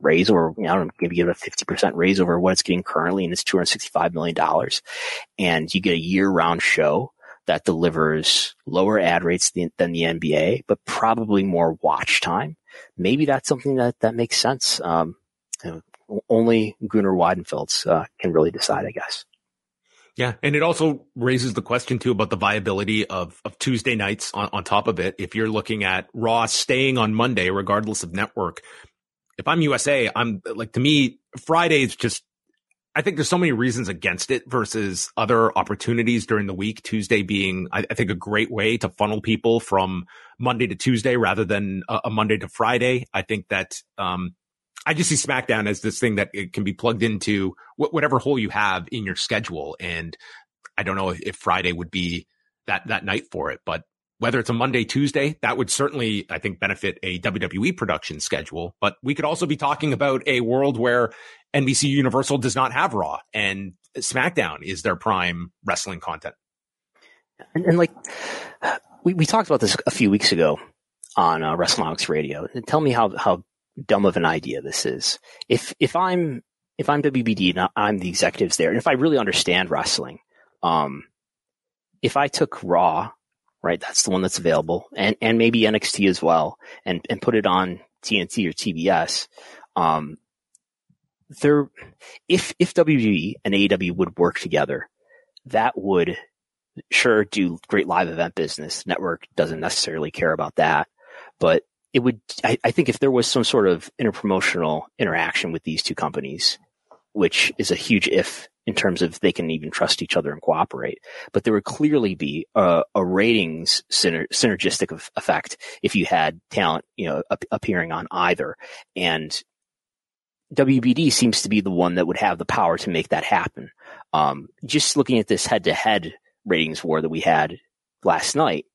raise or, you know, I don't maybe give it a 50% raise over what it's getting currently and it's $265 million. And you get a year round show that delivers lower ad rates than, than, the NBA, but probably more watch time. Maybe that's something that, that makes sense. Um, only Gunnar Wiedenfels uh, can really decide, I guess. Yeah, and it also raises the question too about the viability of of Tuesday nights on, on top of it. If you're looking at Raw staying on Monday, regardless of network, if I'm USA, I'm like to me Friday is just. I think there's so many reasons against it versus other opportunities during the week. Tuesday being, I, I think, a great way to funnel people from Monday to Tuesday rather than a, a Monday to Friday. I think that um, I just see SmackDown as this thing that it can be plugged into whatever hole you have in your schedule. And I don't know if Friday would be that, that night for it, but whether it's a Monday, Tuesday, that would certainly, I think, benefit a WWE production schedule. But we could also be talking about a world where NBC Universal does not have Raw and SmackDown is their prime wrestling content. And, and like, we, we talked about this a few weeks ago on uh, WrestleNomics Radio. Tell me how, how dumb of an idea this is. If if I'm if I'm WBD and I'm the executives there, and if I really understand wrestling, um, if I took Raw, right, that's the one that's available, and and maybe NXT as well, and and put it on TNT or TBS, um, there, if if WWE and AEW would work together, that would sure do great live event business. Network doesn't necessarily care about that, but it would, I, I, think if there was some sort of interpromotional interaction with these two companies, which is a huge if in terms of they can even trust each other and cooperate, but there would clearly be a, a ratings syner- synergistic effect if you had talent, you know, ap- appearing on either. And WBD seems to be the one that would have the power to make that happen. Um, just looking at this head to head ratings war that we had last night,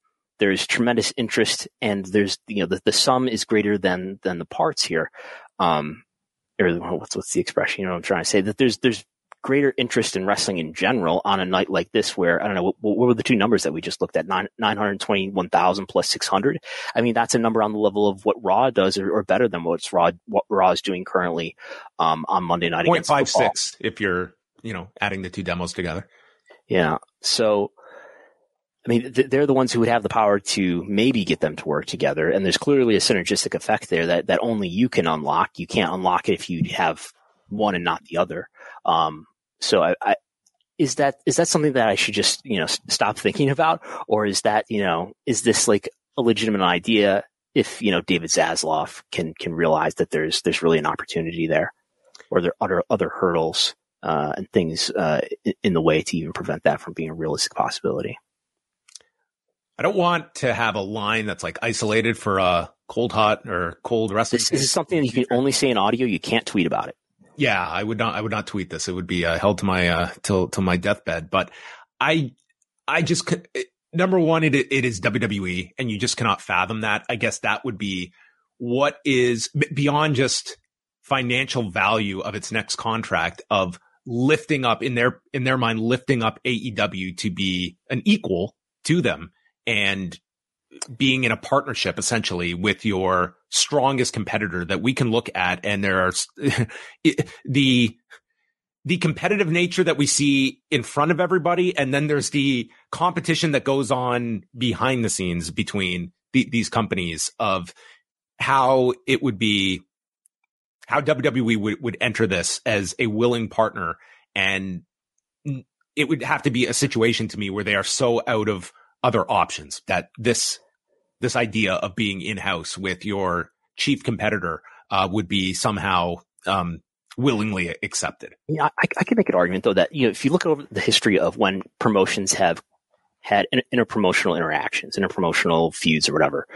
there's tremendous interest and there's, you know, the, the sum is greater than, than the parts here. Um, or what's, what's the expression? You know, I'm trying to say that there's, there's greater interest in wrestling in general on a night like this where, I don't know, what, what were the two numbers that we just looked at? Nine, 921,000 plus 600. I mean, that's a number on the level of what Raw does or, or better than what's Raw, what Raw is doing currently, um, on Monday night. 0.56 if you're, you know, adding the two demos together. Yeah. So, I mean, th- they're the ones who would have the power to maybe get them to work together. And there's clearly a synergistic effect there that, that only you can unlock. You can't unlock it if you have one and not the other. Um, so I, I, is that, is that something that I should just, you know, stop thinking about? Or is that, you know, is this like a legitimate idea if, you know, David Zaslav can, can realize that there's, there's really an opportunity there or there are other, other hurdles, uh, and things, uh, in the way to even prevent that from being a realistic possibility? I don't want to have a line that's like isolated for a cold hot or cold wrestling. This, this is something that you can only say in audio. You can't tweet about it. Yeah, I would not. I would not tweet this. It would be uh, held to my uh, till till my deathbed. But I, I just number one, it it is WWE, and you just cannot fathom that. I guess that would be what is beyond just financial value of its next contract of lifting up in their in their mind lifting up AEW to be an equal to them and being in a partnership essentially with your strongest competitor that we can look at and there are [laughs] the the competitive nature that we see in front of everybody and then there's the competition that goes on behind the scenes between the, these companies of how it would be how WWE would, would enter this as a willing partner. And it would have to be a situation to me where they are so out of other options that this this idea of being in house with your chief competitor uh, would be somehow um, willingly accepted. Yeah, I, I can make an argument though that you know if you look over the history of when promotions have had interpromotional interactions, interpromotional feuds, or whatever,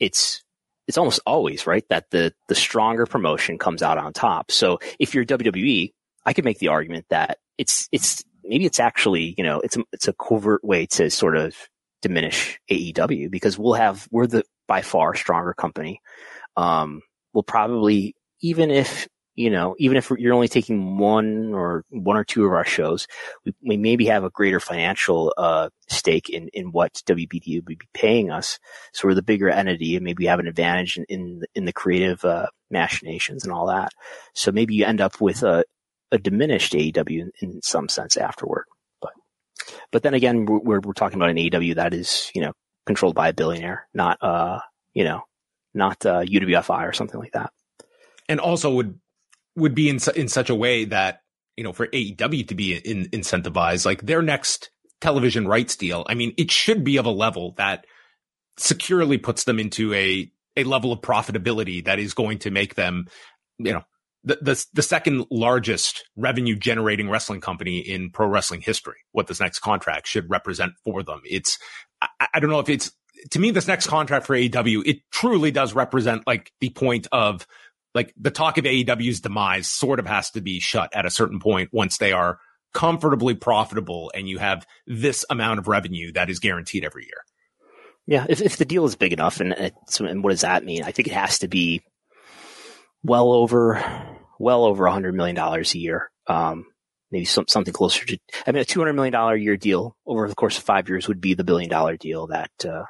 it's it's almost always right that the the stronger promotion comes out on top. So if you're WWE, I could make the argument that it's it's maybe it's actually you know it's a, it's a covert way to sort of diminish AEW because we'll have, we're the by far stronger company. Um, we'll probably, even if, you know, even if you're only taking one or one or two of our shows, we, we maybe have a greater financial, uh, stake in, in what WBD would be paying us. So we're the bigger entity and maybe have an advantage in, in, in the creative, uh, machinations and all that. So maybe you end up with a, a diminished AEW in, in some sense afterward. But then again, we're, we're talking about an AEW that is, you know, controlled by a billionaire, not, uh, you know, not, uh, UWFI or something like that. And also would, would be in, su- in such a way that you know, for AEW to be in, incentivized, like their next television rights deal. I mean, it should be of a level that securely puts them into a, a level of profitability that is going to make them, you know, the, the, second largest revenue generating wrestling company in pro wrestling history. What this next contract should represent for them. It's, I, I don't know if it's, to me, this next contract for AEW, it truly does represent like the point of like the talk of AEW's demise sort of has to be shut at a certain point once they are comfortably profitable and you have this amount of revenue that is guaranteed every year. Yeah, if, if the deal is big enough, and, and what does that mean? I think it has to be well over, well over a hundred million dollars a year. Um, maybe some, something closer to. I mean, a two hundred million dollar a year deal over the course of five years would be the billion dollar deal that uh,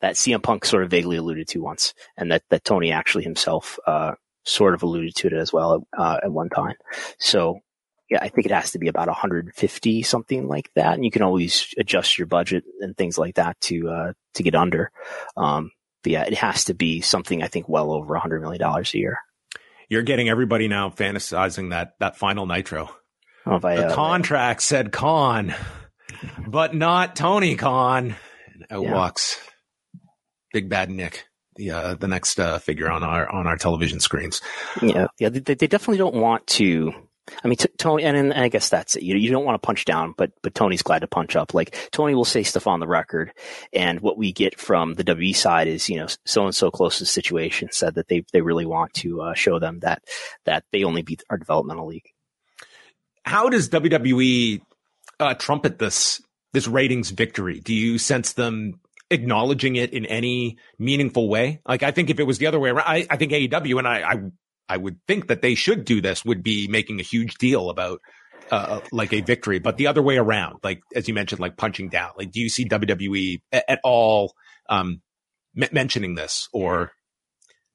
that CM Punk sort of vaguely alluded to once, and that that Tony actually himself uh, sort of alluded to it as well uh, at one time. So yeah, I think it has to be about 150 something like that, and you can always adjust your budget and things like that to uh, to get under. Um, but yeah, it has to be something I think well over a 100 million dollars a year. You're getting everybody now fantasizing that that final Nitro. Oh, I, the uh, contract said Khan, but not Tony Khan. Out yeah. walks Big Bad Nick, the uh, the next uh, figure on our on our television screens. Yeah, yeah, they, they definitely don't want to. I mean, t- Tony, and, and, I guess that's it. You, you don't want to punch down, but but Tony's glad to punch up. Like Tony will say stuff on the record, and what we get from the WE side is, you know, so and so close to the situation said that they they really want to uh, show them that that they only beat our developmental league. How does WWE uh, trumpet this this ratings victory? Do you sense them acknowledging it in any meaningful way. Like I think if it was the other way around, I, I think AEW and I, I, I would think that they should do this would be making a huge deal about uh, like a victory, but the other way around, like as you mentioned, like punching down. Like, do you see WWE at, at all um, m- mentioning this or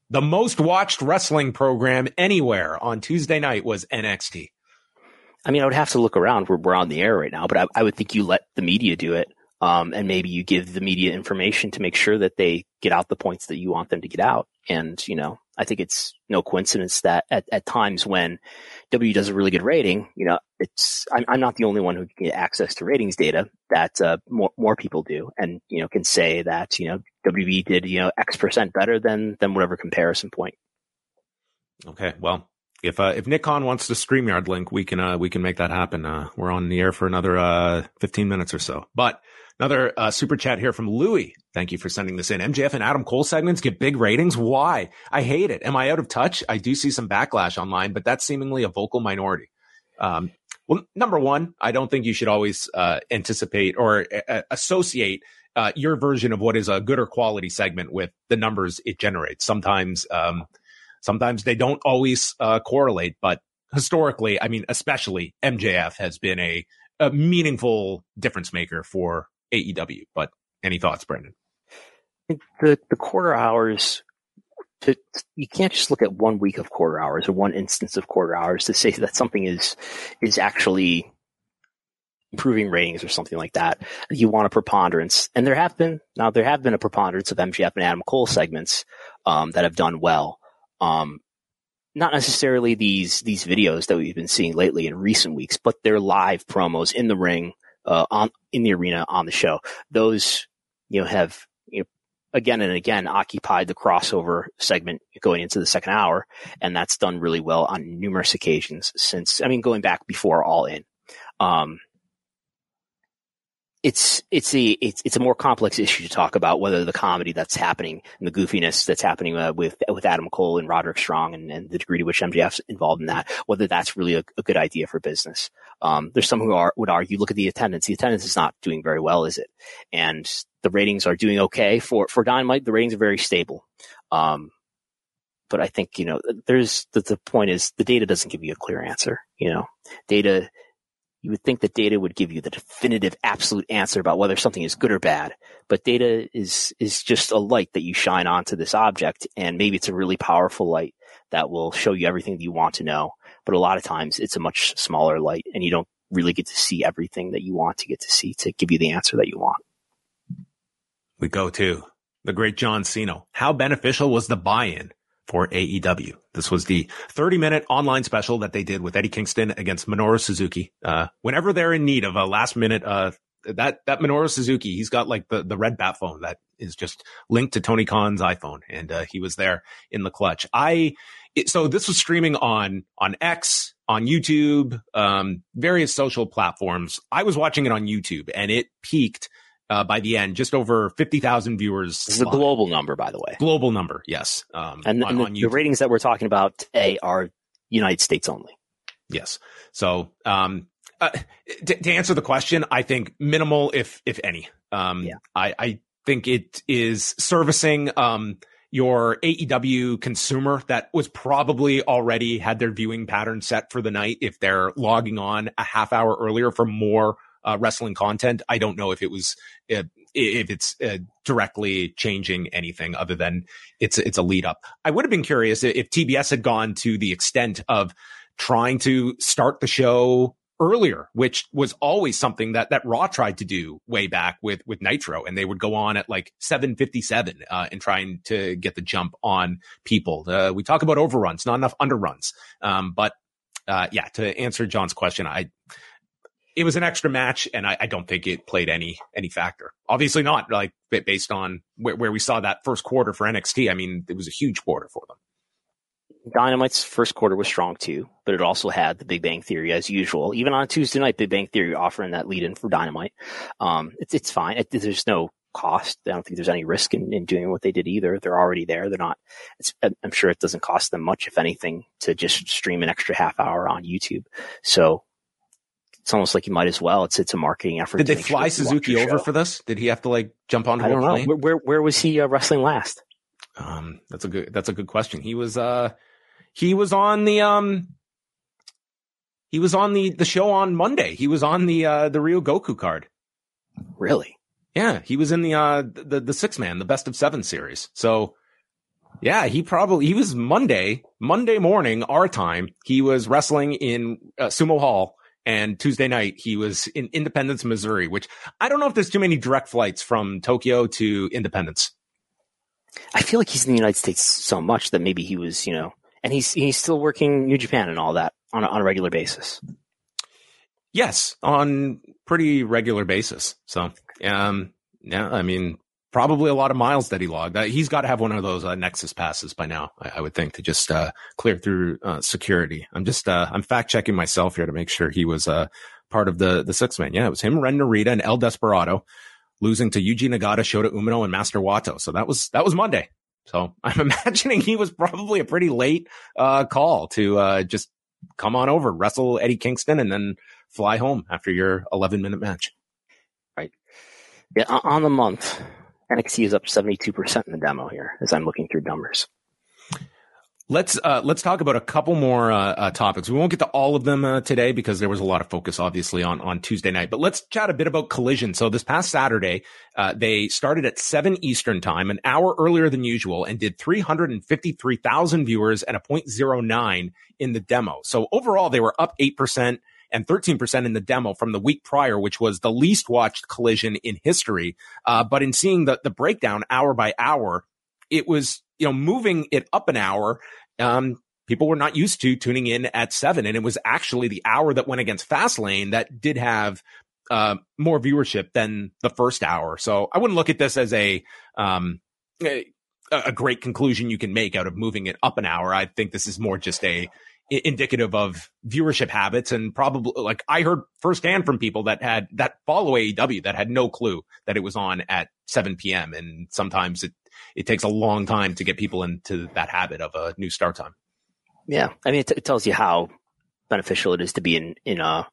the most watched wrestling program anywhere on Tuesday night was NXT? I mean, I would have to look around. We're, we're on the air right now, but I, I would think you let the media do it. Um, and maybe you give the media information to make sure that they get out the points that you want them to get out. And, you know, I think it's no coincidence that at, at times when W does a really good rating, you know, it's, I'm, I'm not the only one who can get access to ratings data that, uh, more, more people do and, you know, can say that, you know, WB did, you know, X percent better than, than whatever comparison point. Okay. Well, if uh, if Nick Khan wants the StreamYard link, we can uh, we can make that happen. Uh, we're on the air for another uh, 15 minutes or so. But Another uh, super chat here from Louie. Thank you for sending this in. MJF and Adam Cole segments get big ratings. Why? I hate it. Am I out of touch? I do see some backlash online, but that's seemingly a vocal minority. Um, well, number one, I don't think you should always uh, anticipate or associate your version of what is a good or quality segment with the numbers it generates. Sometimes, um, sometimes they don't always uh, correlate, but historically, I mean, especially MJF has been a, a meaningful difference maker for AEW. But any thoughts, Brandon? The the quarter hours. To, you can't just look at one week of quarter hours or one instance of quarter hours to say that something is is actually improving ratings or something like that. You want a preponderance, and there have been now there have been a preponderance of MJF and Adam Cole segments um, that have done well. Um, not necessarily these these videos that we've been seeing lately in recent weeks, but their live promos in the ring uh, on in the arena on the show. Those you know have you know, again and again occupied the crossover segment going into the second hour, and that's done really well on numerous occasions since. I mean, going back before All In. Um, it's it's a it's, it's a more complex issue to talk about whether the comedy that's happening and the goofiness that's happening uh, with with Adam Cole and Roderick Strong and, and, the degree to which MJF's involved in that, whether that's really a, a good idea for business. Um, there's some who are, would argue, look at the attendance. The attendance is not doing very well, is it? And the ratings are doing okay for for Dynamite. The ratings are very stable. Um, but I think you know there's the, the point is the data doesn't give you a clear answer. You know, data you would think that data would give you the definitive absolute answer about whether something is good or bad. But data is, is just a light that you shine onto this object. And maybe it's a really powerful light that will show you everything that you want to know. But a lot of times it's a much smaller light and you don't really get to see everything that you want to get to see to give you the answer that you want. We go to the great John Siino. How beneficial was the buy-in for AEW. This was the 30 minute online special that they did with Eddie Kingston against Minoru Suzuki. Uh, whenever they're in need of a last minute, uh, that, that Minoru Suzuki, he's got like the, the red bat phone that is just linked to Tony Khan's iPhone. And, uh, he was there in the clutch. I, it, so this was streaming on, on X, on YouTube, um, various social platforms. I was watching it on YouTube and it peaked uh, by the end, just over 50,000 viewers. This is a global number, by the way. Global number, yes. Um, and, on, and the, the, ratings that we're talking about today are United States only. Yes. So, um, uh, to, to, answer the question, I think minimal, if if any. Um, yeah. I, I think it is servicing um, your AEW consumer that was probably already had their viewing pattern set for the night if they're logging on a half hour earlier for more uh, wrestling content. I don't know if it was uh, if it's uh, directly changing anything other than it's it's a lead up. I would have been curious if TBS had gone to the extent of trying to start the show earlier, which was always something that that Raw tried to do way back with with Nitro, and they would go on at like seven fifty seven uh, and trying to get the jump on people. Uh, we talk about overruns, not enough underruns, um, but uh, yeah. To answer John's question, I it was an extra match, and I, I, don't think it played any any factor. Obviously not, like based on where, where we saw that first quarter for NXT. I mean, it was a huge quarter for them. Dynamite's first quarter was strong too, but it also had the Big Bang Theory as usual. Even on Tuesday night, Big Bang Theory offering that lead in for Dynamite. Um, it's it's fine. It, there's no cost. I don't think there's any risk in, in doing what they did either. They're already there. They're not. I'm sure it doesn't cost them much, if anything, to just stream an extra half hour on YouTube. So it's almost like you might as well. It's it's a marketing effort. Did they fly sure Suzuki over show. for this? Did he have to like jump onto I don't know. Where, where, where was he uh, wrestling last? Um, that's a good that's a good question. He was uh he was on the um he was on the the show on Monday. He was on the uh the Ryogoku card. Really? Yeah, he was in the uh the the six man, the best of seven series. So yeah, he probably he was Monday, Monday morning our time. He was wrestling in uh, Sumo Hall and Tuesday night he was in Independence, Missouri, which I don't know if there's too many direct flights from Tokyo to Independence. I feel like he's in the United States so much that maybe he was, you know, and he's he's still working New Japan and all that on a, on a regular basis. Yes, on pretty regular basis. So, um, yeah, I mean, probably a lot of miles that he logged. Uh, he's got to have one of those uh, Nexus passes by now, I, I would think, to just uh, clear through uh, security. I'm just uh, I'm fact checking myself here to make sure he was uh, part of the the six man. Yeah, it was him, Ren Narita, and El Desperado, losing to Yuji Nagata, Shota Umino, and Master Wato. So that was that was Monday. So [laughs] I'm imagining he was probably a pretty late call to just come on over, wrestle Eddie Kingston, and then fly home after your 11 minute match. Right. Yeah, on the month, NXT is up 72% in the demo here as I'm looking through numbers. Let's uh, let's talk about a couple more uh, uh, topics. We won't get to all of them uh, today because there was a lot of focus, obviously, on on Tuesday night. But let's chat a bit about Collision. So this past Saturday, uh, they started at seven Eastern time, an hour earlier than usual, and did three hundred and fifty three thousand viewers and a 0.09 in the demo. So overall, they were up eight percent and 13% in the demo from the week prior, which was the least watched collision in history. Uh, but in seeing the, the breakdown hour by hour, it was, you know, moving it up an hour. Um, people were not used to tuning in at seven. And it was actually the hour that went against Fastlane that did have uh, more viewership than the first hour. So I wouldn't look at this as a, um, a, a great conclusion you can make out of moving it up an hour. I think this is more just a indicative of viewership habits and probably like I heard firsthand from people that had that follow AEW that had no clue that it was on at 7 p.m. And sometimes it, it takes a long time to get people into that habit of a new start time. Yeah. I mean, it, it tells you how beneficial it is to be in, in, uh,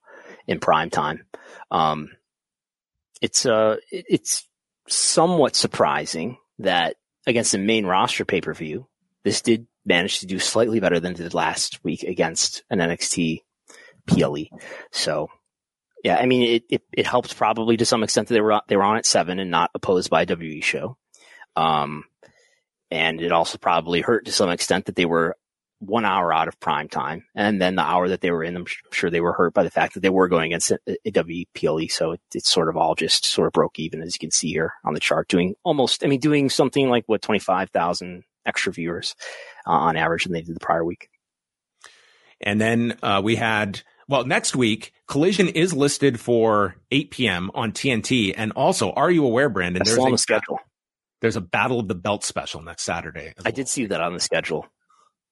in prime time. Um, it's, uh, it, it's somewhat surprising that against the main roster pay per view, this did managed to do slightly better than did last week against an NXT PLE. So yeah, I mean, it, it, it helped probably to some extent that they were, they were on at seven and not opposed by a WWE show. Um, and it also probably hurt to some extent that they were one hour out of prime time. And then the hour that they were in, I'm sure they were hurt by the fact that they were going against a, a WPLE. So it, it's sort of all just sort of broke even, as you can see here on the chart, doing almost, I mean, doing something like what, 25,000 extra viewers uh, on average than they did the prior week. And then uh, we had well, next week, Collision is listed for 8 p.m. on TNT. And also, are you aware, Brandon? There's on the schedule. There's a Battle of the Belt special next Saturday. I well. did see that on the schedule.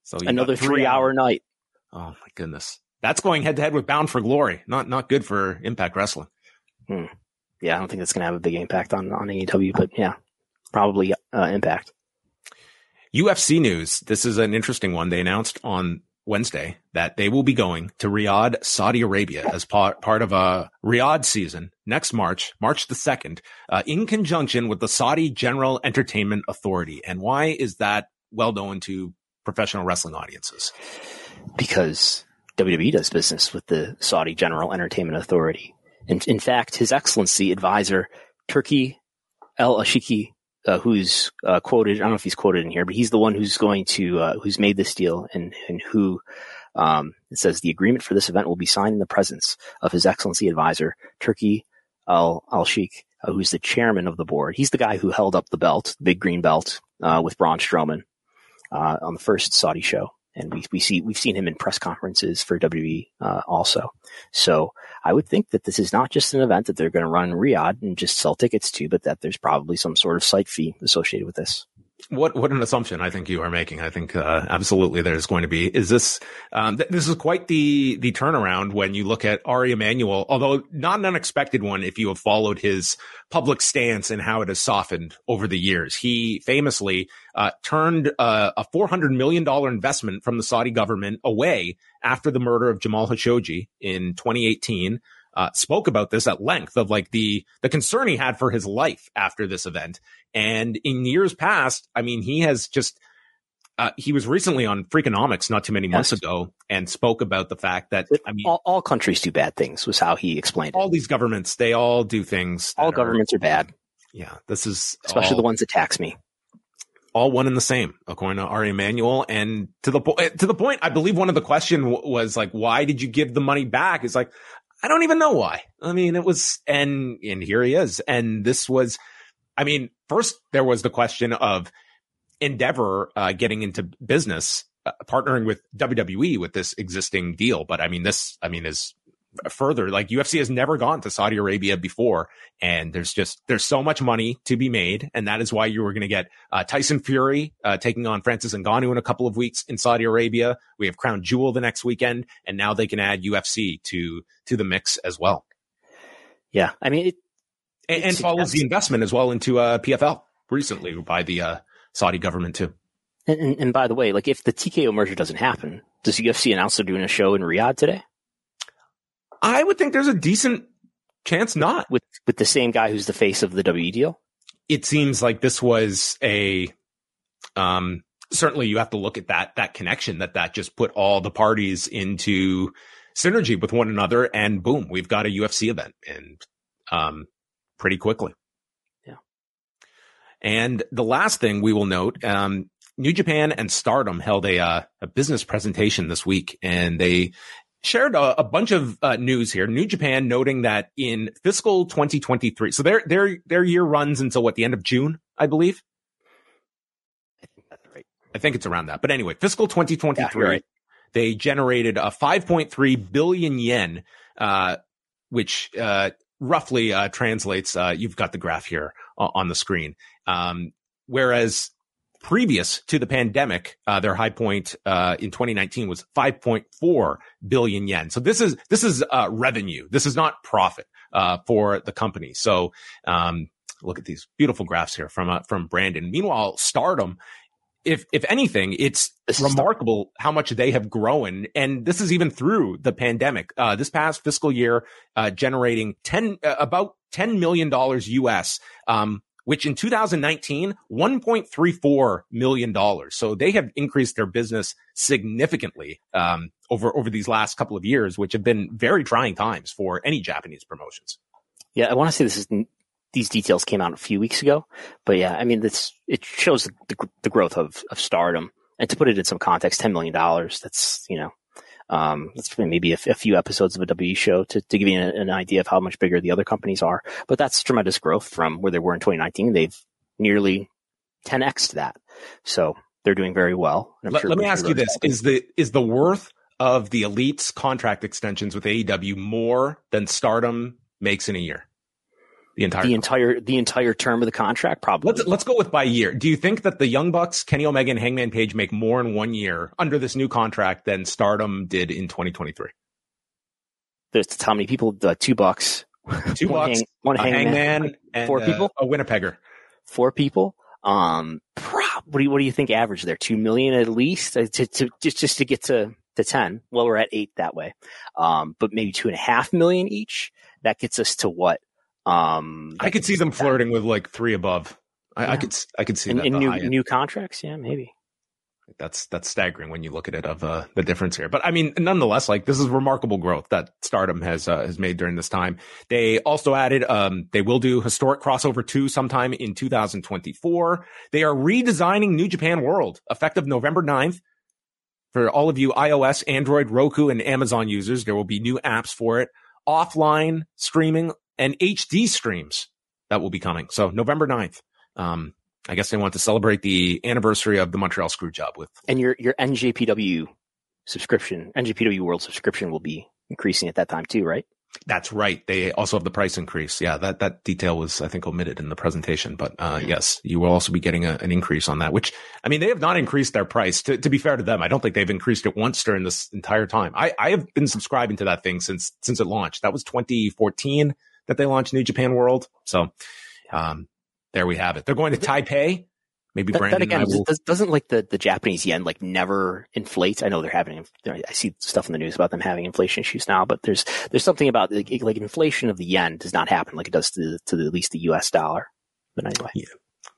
So another three hour night. Oh my goodness, that's going head to head with Bound for Glory. Not not good for Impact Wrestling. Hmm. Yeah, I don't think that's going to have a big impact on on AEW, but yeah, probably uh, impact. UFC news. This is an interesting one. They announced on Wednesday that they will be going to Riyadh, Saudi Arabia as part, part of a Riyadh season next March, March the 2nd, uh, in conjunction with the Saudi General Entertainment Authority. And why is that well known to professional wrestling audiences? Because WWE does business with the Saudi General Entertainment Authority. And in fact, His Excellency advisor, Turki Alalshikh uh, who's uh, quoted. I don't know if he's quoted in here, but he's the one who's going to uh, who's made this deal and and who um, it says the agreement for this event will be signed in the presence of His Excellency Advisor Turki Al Al Sheikh, uh, who's the chairman of the board. He's the guy who held up the belt, the big green belt, uh, with Braun Strowman uh, on the first Saudi show and we, we see we've seen him in press conferences for WWE uh, also. So I would think that this is not just an event that they're going to run Riyadh and just sell tickets to, but that there's probably some sort of site fee associated with this what what an assumption I think you are making. I think uh, absolutely there's going to be. Is this um, th- this is quite the the turnaround when you look at Ari Emanuel, although not an unexpected one if you have followed his public stance and how it has softened over the years. He famously uh, turned uh, a 400 million dollar investment from the Saudi government away after the murder of Jamal Khashoggi in 2018 uh, spoke about this at length of like the the concern he had for his life after this event. And in years past, I mean, he has just uh, he was recently on Freakonomics not too many months yes. ago and spoke about the fact that I mean, all, all, countries do bad things was how he explained it. all it. these governments they all do things. All governments are, are, bad. Yeah, this is especially all, the ones that tax me. All one and the same, according to Ari Emanuel. And to the point, to the point, I believe one of the question w- was like, "Why did you give the money back?" It's like, I don't even know why. I mean, it was, and, and here he is. And this was, I mean, first there was the question of Endeavor uh, getting into business, uh, partnering with WWE with this existing deal. But I mean, this, I mean, is further like UFC has never gone to Saudi Arabia before. And there's just, there's so much money to be made. And that is why you were going to get uh, Tyson Fury uh, taking on Francis Ngannou in a couple of weeks in Saudi Arabia. We have Crown Jewel the next weekend. And now they can add UFC to, to the mix as well. Yeah. I mean, it, and, and follows the investment as well into uh, PFL recently by the uh, Saudi government too. And, and, and, by the way, like if the TKO merger doesn't happen, does UFC announce they're doing a show in Riyadh today? I would think there's a decent chance not with with the same guy who's the face of the WWE deal. It seems like this was a um certainly you have to look at that that connection that that just put all the parties into synergy with one another and boom we've got a UFC event and um pretty quickly. Yeah. And the last thing we will note, um, New Japan and Stardom held a uh, a business presentation this week, and they shared a, a bunch of uh, news here. New Japan noting that in fiscal 2023, so their their their year runs until what the end of June, I believe. I think that's right. I think it's around that. But anyway, fiscal 2023, yeah, right. they generated a 5.3 billion yen, uh, which uh, roughly uh, translates. Uh, you've got the graph here on the screen. Um, whereas previous to the pandemic, uh, their high point uh, in 2019 was 5.4 billion yen. So this is this is uh, revenue. This is not profit uh, for the company. So um, look at these beautiful graphs here from uh, from Brandon. Meanwhile, Stardom if if anything, it's remarkable how much they have grown, and this is even through the pandemic. Uh, this past fiscal year, uh, generating ten uh, about ten million dollars US, um, which in 2019 1.34 million dollars. So they have increased their business significantly um, over over these last couple of years, which have been very trying times for any Japanese promotions. Yeah, I want to say this is these details came out a few weeks ago. But yeah, I mean, this it shows the, the, the growth of, of stardom. And to put it in some context, $10 million, that's, you know, um, that's maybe a, a, few episodes of a a W show to, to give you an, an, idea of how much bigger the other companies are. But that's tremendous growth from where they were in 2019. They've nearly 10x that. So they're doing very well. Let, sure let me ask you this: is the is the worth of the elites contract extensions with AEW more than Stardom makes in a year? The entire the entire the entire term of the contract, probably. Let's let's go with by year. Do you think that the Young Bucks, Kenny Omega, and Hangman Page make more in one year under this new contract than Stardom did in 2023? There's how many people? The two bucks, two one bucks, hang, one hangman, hangman and, four uh, people, a Winnipegger, four people. Um, what do you what do you think average there? Two million at least uh, to, to just just to get to to ten. Well, we're at eight that way, um, but maybe two and a half million each. That gets us to what? Um, I could see them flirting with like three above. I, yeah. I could I could see in, that in new new contracts. Yeah, maybe. That's that's staggering when you look at it of uh, the difference here. But I mean, nonetheless, like this is remarkable growth that Stardom has uh, has made during this time. They also added um, they will do historic crossover two sometime in 2024. They are redesigning New Japan World effective November 9th. For all of you iOS, Android, Roku, and Amazon users, there will be new apps for it, offline streaming and HD streams that will be coming. So November 9th. Um, I guess they want to celebrate the anniversary of the Montreal Screwjob with. And your your NJPW subscription, NJPW World subscription will be increasing at that time too, right? That's right. They also have the price increase. Yeah, that that detail was I think omitted in the presentation, but uh, yes, you will also be getting a, an increase on that. Which I mean, they have not increased their price. To, to be fair to them, I don't think they've increased it once during this entire time. I I have been subscribing to that thing since since it launched. That was 2014 that they launched New Japan World. So, um, there we have it. They're going to Taipei. Maybe that, Brandon that again, will... doesn't like the, the Japanese yen like never inflate. I know they're having. I see stuff in the news about them having inflation issues now, but there's there's something about like, like inflation of the yen does not happen like it does to to the, at least the U.S. dollar. But anyway, yeah.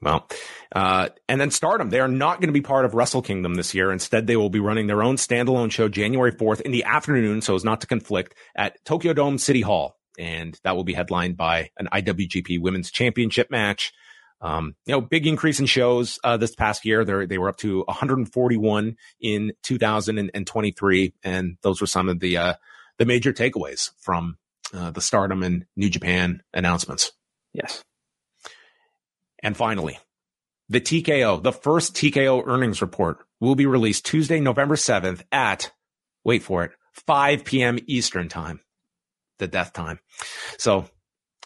Well, uh, and then Stardom, they are not going to be part of Wrestle Kingdom this year. Instead, they will be running their own standalone show January 4th in the afternoon, so as not to conflict at Tokyo Dome City Hall. And that will be headlined by an IWGP Women's Championship match. Um, you know, big increase in shows uh, this past year. They they were up to 141 in 2023, and those were some of the uh, the major takeaways from uh, the Stardom and New Japan announcements. Yes. And finally, the TKO, the first TKO earnings report, will be released Tuesday, November 7th at wait for it, 5 p.m. Eastern time, the death time. So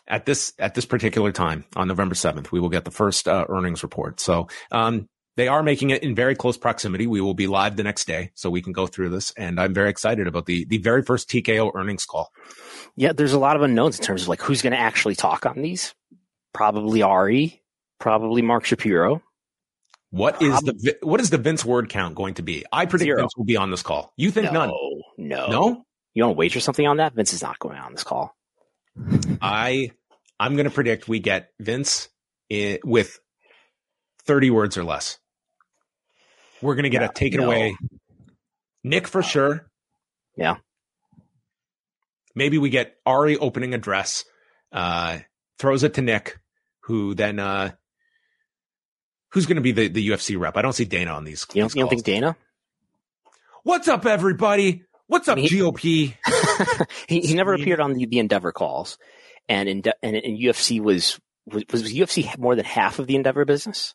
at this at this particular time on November 7th, we will get the first uh, earnings report. So um, they are making it in very close proximity. We will be live the next day, so we can go through this. And I'm very excited about the the very first TKO earnings call. Yeah, there's a lot of unknowns in terms of like who's going to actually talk on these. Probably Ari, probably Mark Shapiro. What is the what is the Vince word count going to be? I predict Zero. Vince will be on this call. You think no, none? No, no. You want to wager something on that? Vince is not going on this call. I I'm going to predict we get Vince in, with 30 words or less. We're going to get yeah, a take it no. away. Nick for sure. Yeah. Maybe we get Ari opening address, uh, throws it to Nick, who then, uh, who's going to be the, the UFC rep? I don't see Dana on these. You don't, these you don't think Dana? What's up, everybody? What's up, I mean, GOP? [laughs] he, he never appeared on the, the Endeavor calls and in and in UFC was, was was UFC more than half of the Endeavor business?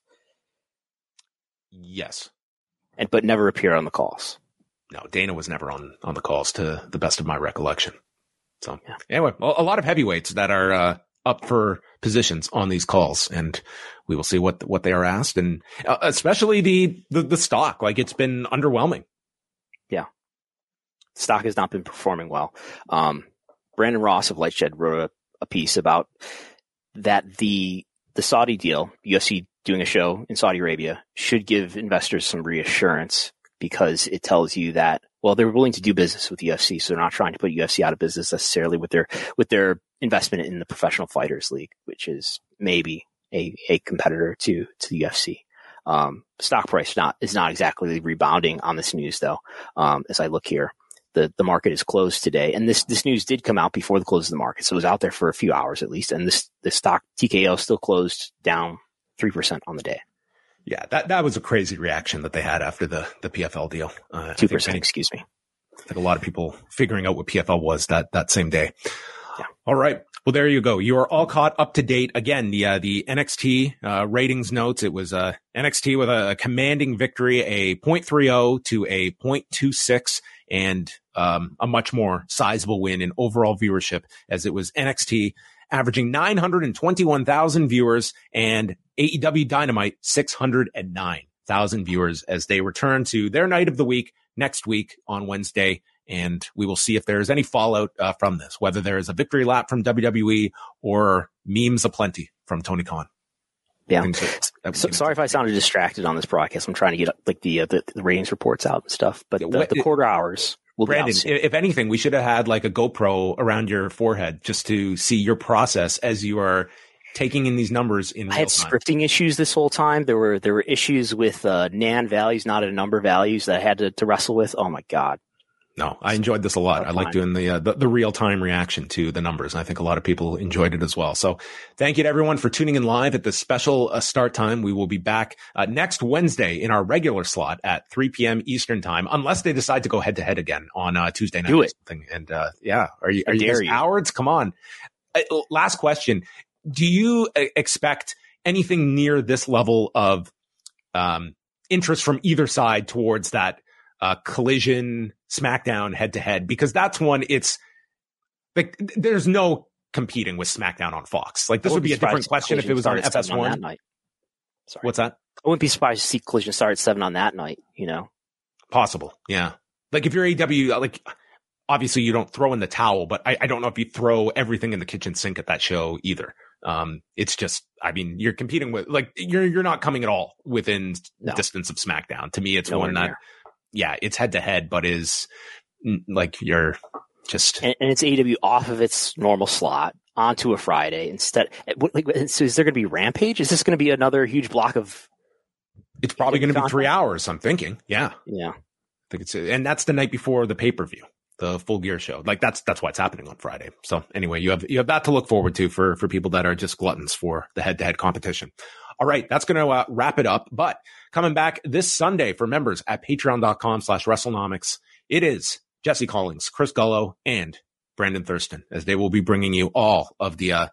Yes, and but never appear on the calls. No, Dana was never on on the calls, to the best of my recollection. So yeah. anyway, well, a lot of heavyweights that are uh, up for positions on these calls, and we will see what what they are asked, and uh, especially the, the the stock. Like it's been underwhelming. Yeah, stock has not been performing well. Um, Brandon Ross of Lightshed wrote a a piece about that the the Saudi deal, UFC doing a show in Saudi Arabia, should give investors some reassurance because it tells you that well they're willing to do business with UFC, so they're not trying to put UFC out of business necessarily with their with their investment in the Professional Fighters League, which is maybe a, a competitor to to the UFC. Um, stock price not is not exactly rebounding on this news though. Um, as I look here, the, the market is closed today. And this, this news did come out before the close of the market. So it was out there for a few hours at least. And this, the stock TKO still closed down 3% on the day. Yeah, that, that was a crazy reaction that they had after the, the PFL deal. Uh, 2%, excuse me. I think a lot of people figuring out what PFL was that, that same day. Yeah. All right. Well, there you go. You are all caught up to date. Again, the uh, the NXT uh, ratings notes. It was uh, NXT with a, a commanding victory, a .30 to a .26, and um, a much more sizable win in overall viewership, as it was NXT averaging 921,000 viewers and AEW Dynamite 609,000 viewers as they return to their night of the week next week on Wednesday and we will see if there is any fallout uh, from this, whether there is a victory lap from WWE or memes aplenty from Tony Khan. Yeah. So, sorry if I sounded distracted on this broadcast. I'm trying to get like the uh, the, the, ratings reports out and stuff, but the, the quarter hours. Will Brandon, if anything, we should have had like a GoPro around your forehead just to see your process as you are taking in these numbers in I had time. scripting issues this whole time. There were there were issues with uh, NaN values, not a number values that I had to, to wrestle with. Oh my god! No, I enjoyed this a lot. I like doing the, uh, the, the real time reaction to the numbers. And I think a lot of people enjoyed it as well. So thank you to everyone for tuning in live at this special uh, start time. We will be back uh, next Wednesday in our regular slot at 3 p.m. Eastern time, unless they decide to go head to head again on uh, Tuesday night. Do it. And uh, yeah, are you are you, cowards? Come on. Uh, last question: Do you expect anything near this level of um, interest from either side towards that? uh, collision SmackDown head to head because that's one it's like there's no competing with SmackDown on Fox. Like this would be a different question if it was on FS1. On Sorry. What's that? I wouldn't be surprised to see Collision start at seven on that night. You know, possible. Yeah. Like if you're AEW, like obviously you don't throw in the towel, but I, I don't know if you throw everything in the kitchen sink at that show either. Um, it's just, I mean, you're competing with like you're you're not coming at all within no. distance of SmackDown. To me, it's Nowhere one that yeah, it's head to head, but is mm, like you're just and, and, it's AEW off of its normal slot onto a Friday instead. Eh, like, so is there going to be Rampage? Is this going to be another huge block of? It's probably going to be three hours. I'm thinking. Yeah. Yeah. I think it's and that's the night before the pay per view, the Full Gear show. Like that's that's why it's happening on Friday. So anyway, you have you have that to look forward to for for people that are just gluttons for the head to head competition. All right, that's going to uh, wrap it up. But coming back this Sunday for members at patreon.com slash WrestleNomics, it is Jesse Collins, Chris Gullo, and Brandon Thurston, as they will be bringing you all of the, uh,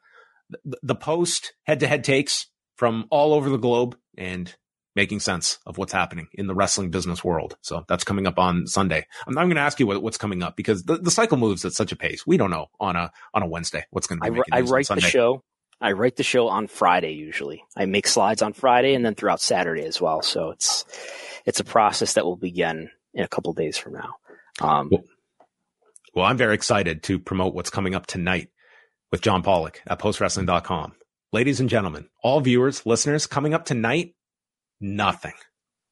the, the post head to head takes from all over the globe and making sense of what's happening in the wrestling business world. So that's coming up on Sunday. I'm, I'm going to ask you what, what's coming up because the, the cycle moves at such a pace. We don't know on a on a Wednesday what's going to be. I, I write the show I write the show on Friday usually. I make slides on Friday and then throughout Saturday as well. So it's it's a process that will begin in a couple days from now. Um, well, well, I'm very excited to promote what's coming up tonight with John Pollock at postwrestling.com. Ladies and gentlemen, all viewers, listeners, coming up tonight, nothing.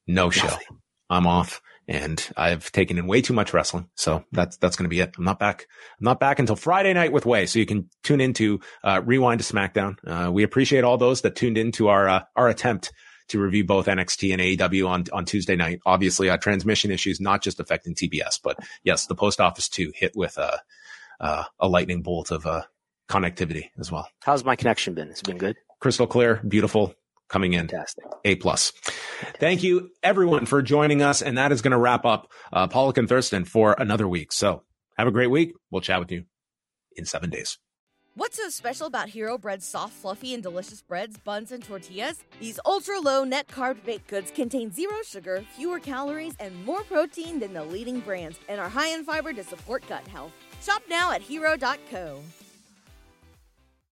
No show. Nothing. I'm off and I've taken in way too much wrestling. So that's, that's going to be it. I'm not back. I'm not back until Friday night with Wai. So you can tune into, uh, Rewind to SmackDown. Uh, we appreciate all those that tuned into our, uh, our attempt to review both NXT and AEW on, on Tuesday night. Obviously, uh, transmission issues, not just affecting TBS, but yes, the post office too hit with a, uh, a lightning bolt of, uh, connectivity as well. How's my connection been? It's been good. Crystal clear, beautiful, coming in. Fantastic. A plus. Thank you everyone for joining us. And that is going to wrap up uh, Pollock and Thurston for another week. So have a great week. We'll chat with you in seven days. What's so special about Hero Bread's soft, fluffy, and delicious breads, buns, and tortillas? These ultra low net carb baked goods contain zero sugar, fewer calories, and more protein than the leading brands, and are high in fiber to support gut health. Shop now at hero.co.